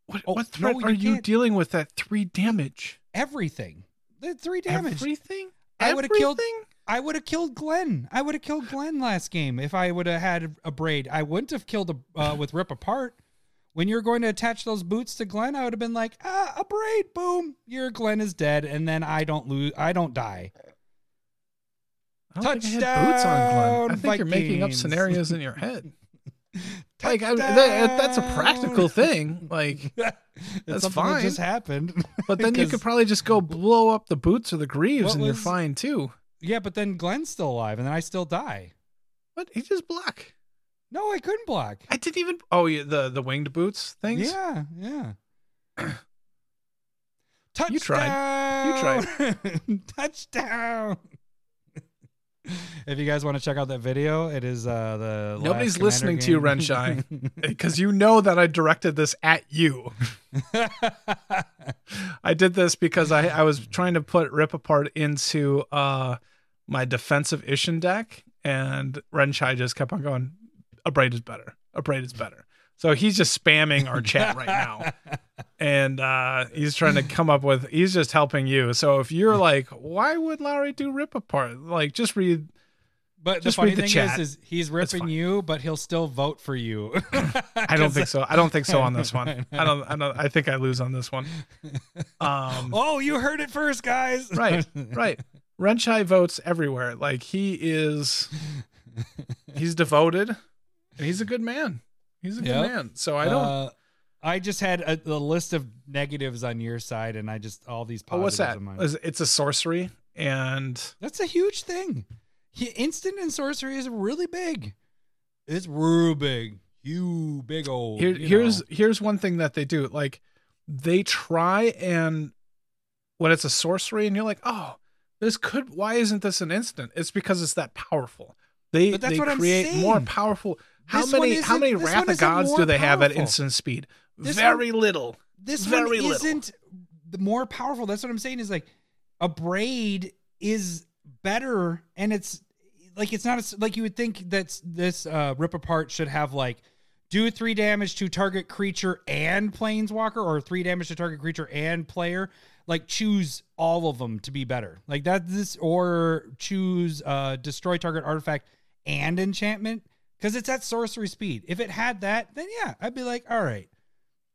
What, oh, what threat no, are you dealing with That three damage? Everything. The three damage. Everything. I would've killed- Everything? I would have killed Glenn. I would have killed Glenn last game if I would have had Abrade. I wouldn't have killed a, uh, with rip apart. When you're going to attach those boots to Glenn, I would have been like, ah, Abrade, boom, your Glenn is dead, and then I don't lose, I don't die. I don't think I had boots on Glenn. I think you're making up scenarios in your head. [LAUGHS] like I, that, that's a practical thing. Like, [LAUGHS] That's that fine. just happened. but then you could [LAUGHS] probably just go blow up the boots or the greaves, and you're fine too. Yeah, but then Glenn's still alive, and then I still die. What? He just block. No, I couldn't block. I didn't even. Oh, yeah, the the winged boots things. Yeah, yeah. Touchdown! [CLEARS THROAT] You tried. tried. Touchdown! [LAUGHS] [LAUGHS] if you guys want to check out that video, it is uh the Nobody's listening to you, game. Renshai, [LAUGHS] because you know that I directed this at you. I did this because I, I was trying to put Rip Apart into uh my defensive Isshin deck, and Renshai just kept on going, Abrade is better. Abrade is better. So he's just spamming our chat right now. [LAUGHS] And uh he's trying to come up with he's just helping you. So if you're [LAUGHS] like, why would Lowry do Rip Apart? Like just read But Just the funny the thing chat. is, is he's ripping you, but he'll still vote for you. [LAUGHS] I don't think so. I don't think so on this one. I don't I don't I think I lose on this one. Um oh, you heard it first, guys. right, right. Renshai votes everywhere. Like he is, he's devoted, and he's a good man. He's a good man. So I don't. Uh, I just had a, a list of negatives on your side, and I just all these oh, positives. what's that? on mine. It's a sorcery, and That's a huge thing. He, instant and sorcery is really big. It's real big, huge, big old. here, you here's know. here's one thing that they do. Like they try and when it's a sorcery, and you're like, oh, this could. Why isn't this an instant? It's because it's that powerful. They But that's they what I'm create more powerful. How This many how many Wrath of Gods do they have at instant speed? This Very little. this very one little. isn't the more powerful. That's what I'm saying. Is like Abrade is better, and it's like it's not a, like you would think that this uh, rip apart should have like do three damage to target creature and planeswalker, or three damage to target creature and player. Like choose all of them to be better. Like that this or choose uh destroy target artifact and enchantment because it's at sorcery speed. If it had that, then yeah, I'd be like, all right,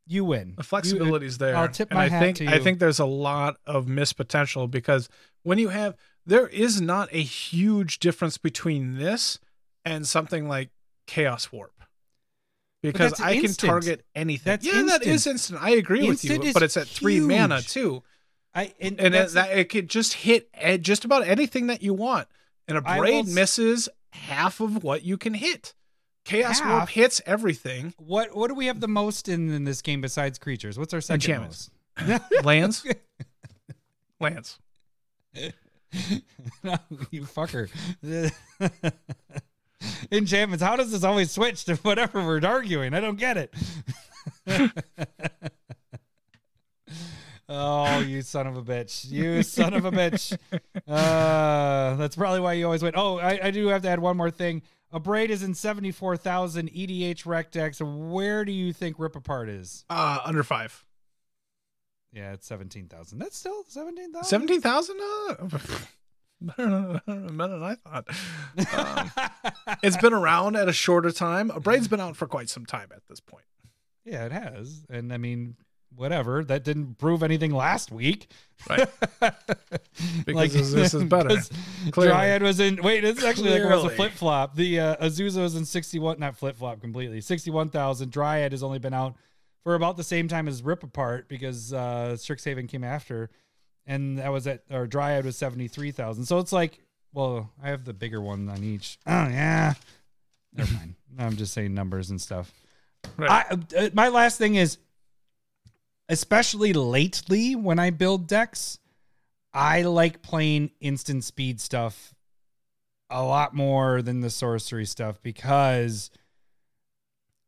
you win. The You- flexibility's there. I'll tip and my I hat think to I think there's a lot of missed potential because when you have there is not a huge difference between this and something like Chaos Warp. Because I can target anything. That's yeah, that is instant. instant. I agree Instant with you, but it's at three mana too. I and, And it, that it could just hit just about anything that you want. And Abrade misses half of what you can hit. Chaos Warp hits everything. what what do we have the most in, in this game besides creatures? What's our second Enchantments. most? [LAUGHS] [LAUGHS] Lands. [LAUGHS] Lands. no, you fucker. Enchantments. How does this always switch to whatever we're arguing? I don't get it. Oh, you son of a bitch. You son of a bitch. Uh, that's probably why you always win. Oh, I, I do have to add one more thing. Abrade is in 74,000 EDHREC decks. Where do you think Rip Apart is? Uh, under five. Yeah, it's 17,000. That's still 17,000? Seventeen thousand. Uh, [LAUGHS] better than better than I thought. Um, [LAUGHS] it's been around at a shorter time. Abrade's been out for quite some time at this point. Yeah, it has. And I mean, whatever. That didn't prove anything last week. Right. [LAUGHS] Because this, this is [LAUGHS] better. because Clearly. Dryad was in. Wait, it's actually like almost a flip flop. The uh, Azusa was in 61, not flip flop completely. 61,000. Dryad has only been out for about the same time as Rip Apart because uh, Strixhaven came after. And that was at, or Dryad was 73,000. So it's like, well, I have the bigger one on each. [CLEARS THROAT] Oh, yeah. Never mind. I'm just saying numbers and stuff. Right. I, uh, my last thing is, especially lately when I build decks, I like playing instant speed stuff a lot more than the sorcery stuff because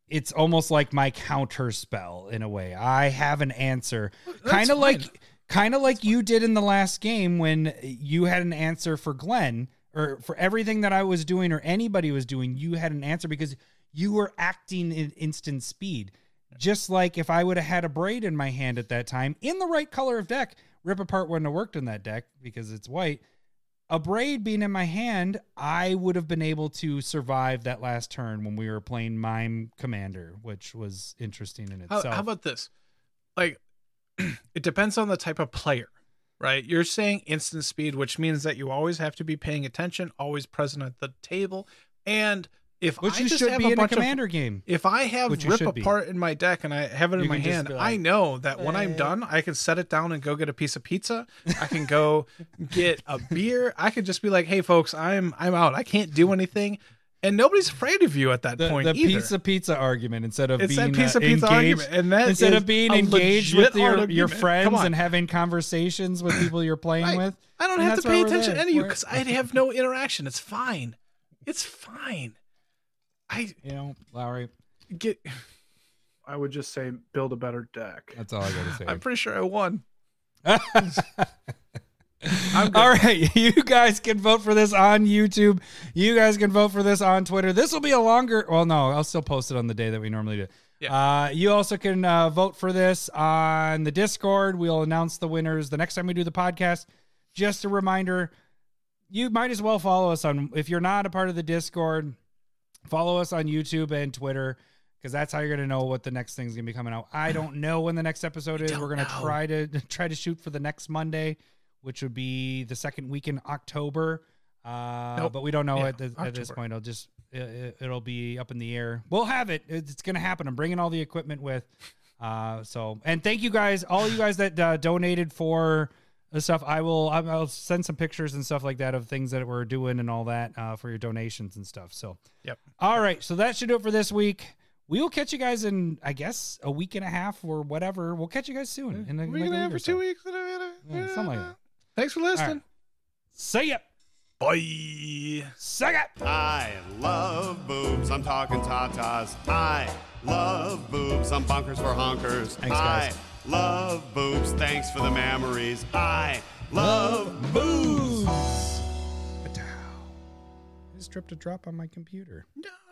it's almost like my counter spell in a way. I have an answer, kind of like kind of like you did in the last game when you had an answer for Glenn or for everything that I was doing or anybody was doing. You had an answer because you were acting in instant speed. Just like if I would have had Abrade in my hand at that time in the right color of deck, Rip Apart wouldn't have worked in that deck because it's white. Abrade being in my hand, I would have been able to survive that last turn when we were playing Mime Commander, which was interesting in How, itself. how about this? Like, [CLEARS THROAT] it depends on the type of player, right? You're saying instant speed, which means that you always have to be paying attention, always present at the table. And if which I you just should have be a in a bunch of commander game. If I have rip should be. apart in my deck and I have it in You my hand, be I know that when I'm done, I can set it down and go get a piece of pizza. I can go [LAUGHS] get a beer. I can just be like, "Hey, folks, I'm I'm out. I can't do anything," and nobody's afraid of you at that The, point the either. pizza pizza argument instead of It's being that piece uh, of pizza engaged, argument, and that instead of being engaged with your, your friends and having conversations with people you're playing Right. with. I don't And have to pay attention to any of you because I'd have no interaction. It's fine. It's fine. I You know, Lowry, get. I would just say build a better deck. that's all I got to say. I'm pretty sure I won. [LAUGHS] All right, [LAUGHS] you guys can vote for this on YouTube. You guys can vote for this on Twitter. This will be a longer. Well, no, I'll still post it on the day that we normally do. Uh, you also can uh, vote for this on the Discord. We'll announce the winners the next time we do the podcast. Just a reminder, you might as well follow us on. If you're not a part of the Discord, follow us on YouTube and Twitter because that's how you're gonna know what the next thing's gonna be coming out. I don't [SIGHS] know when the next episode is. We're gonna know. try to [LAUGHS] try to shoot for the next Monday, which would be the second week in October. Uh, Nope. But we don't know Yeah, at, the, at this point. It'll just it, it'll be up in the air. We'll have it. It's, it's gonna happen. I'm bringing all the equipment with. Uh, so and thank you guys, all you guys that uh, donated for stuff. I will I- I'll send some pictures and stuff like that of things that we're doing and all that uh, for your donations and stuff. So Yep. all right, so that should do it for this week. We will catch you guys in, I guess, a week and a half or whatever. We'll catch you guys soon. In a, We're like a gonna week have for two weeks. Yeah, something like that. Thanks for listening. See ya. Bye. Suck it. I love boobs. I'm talking tatas. I love boobs. I'm bonkers for honkers. Thanks, guys. I love boobs. Thanks for the memories. I love boobs. I just tripped a drop on my computer.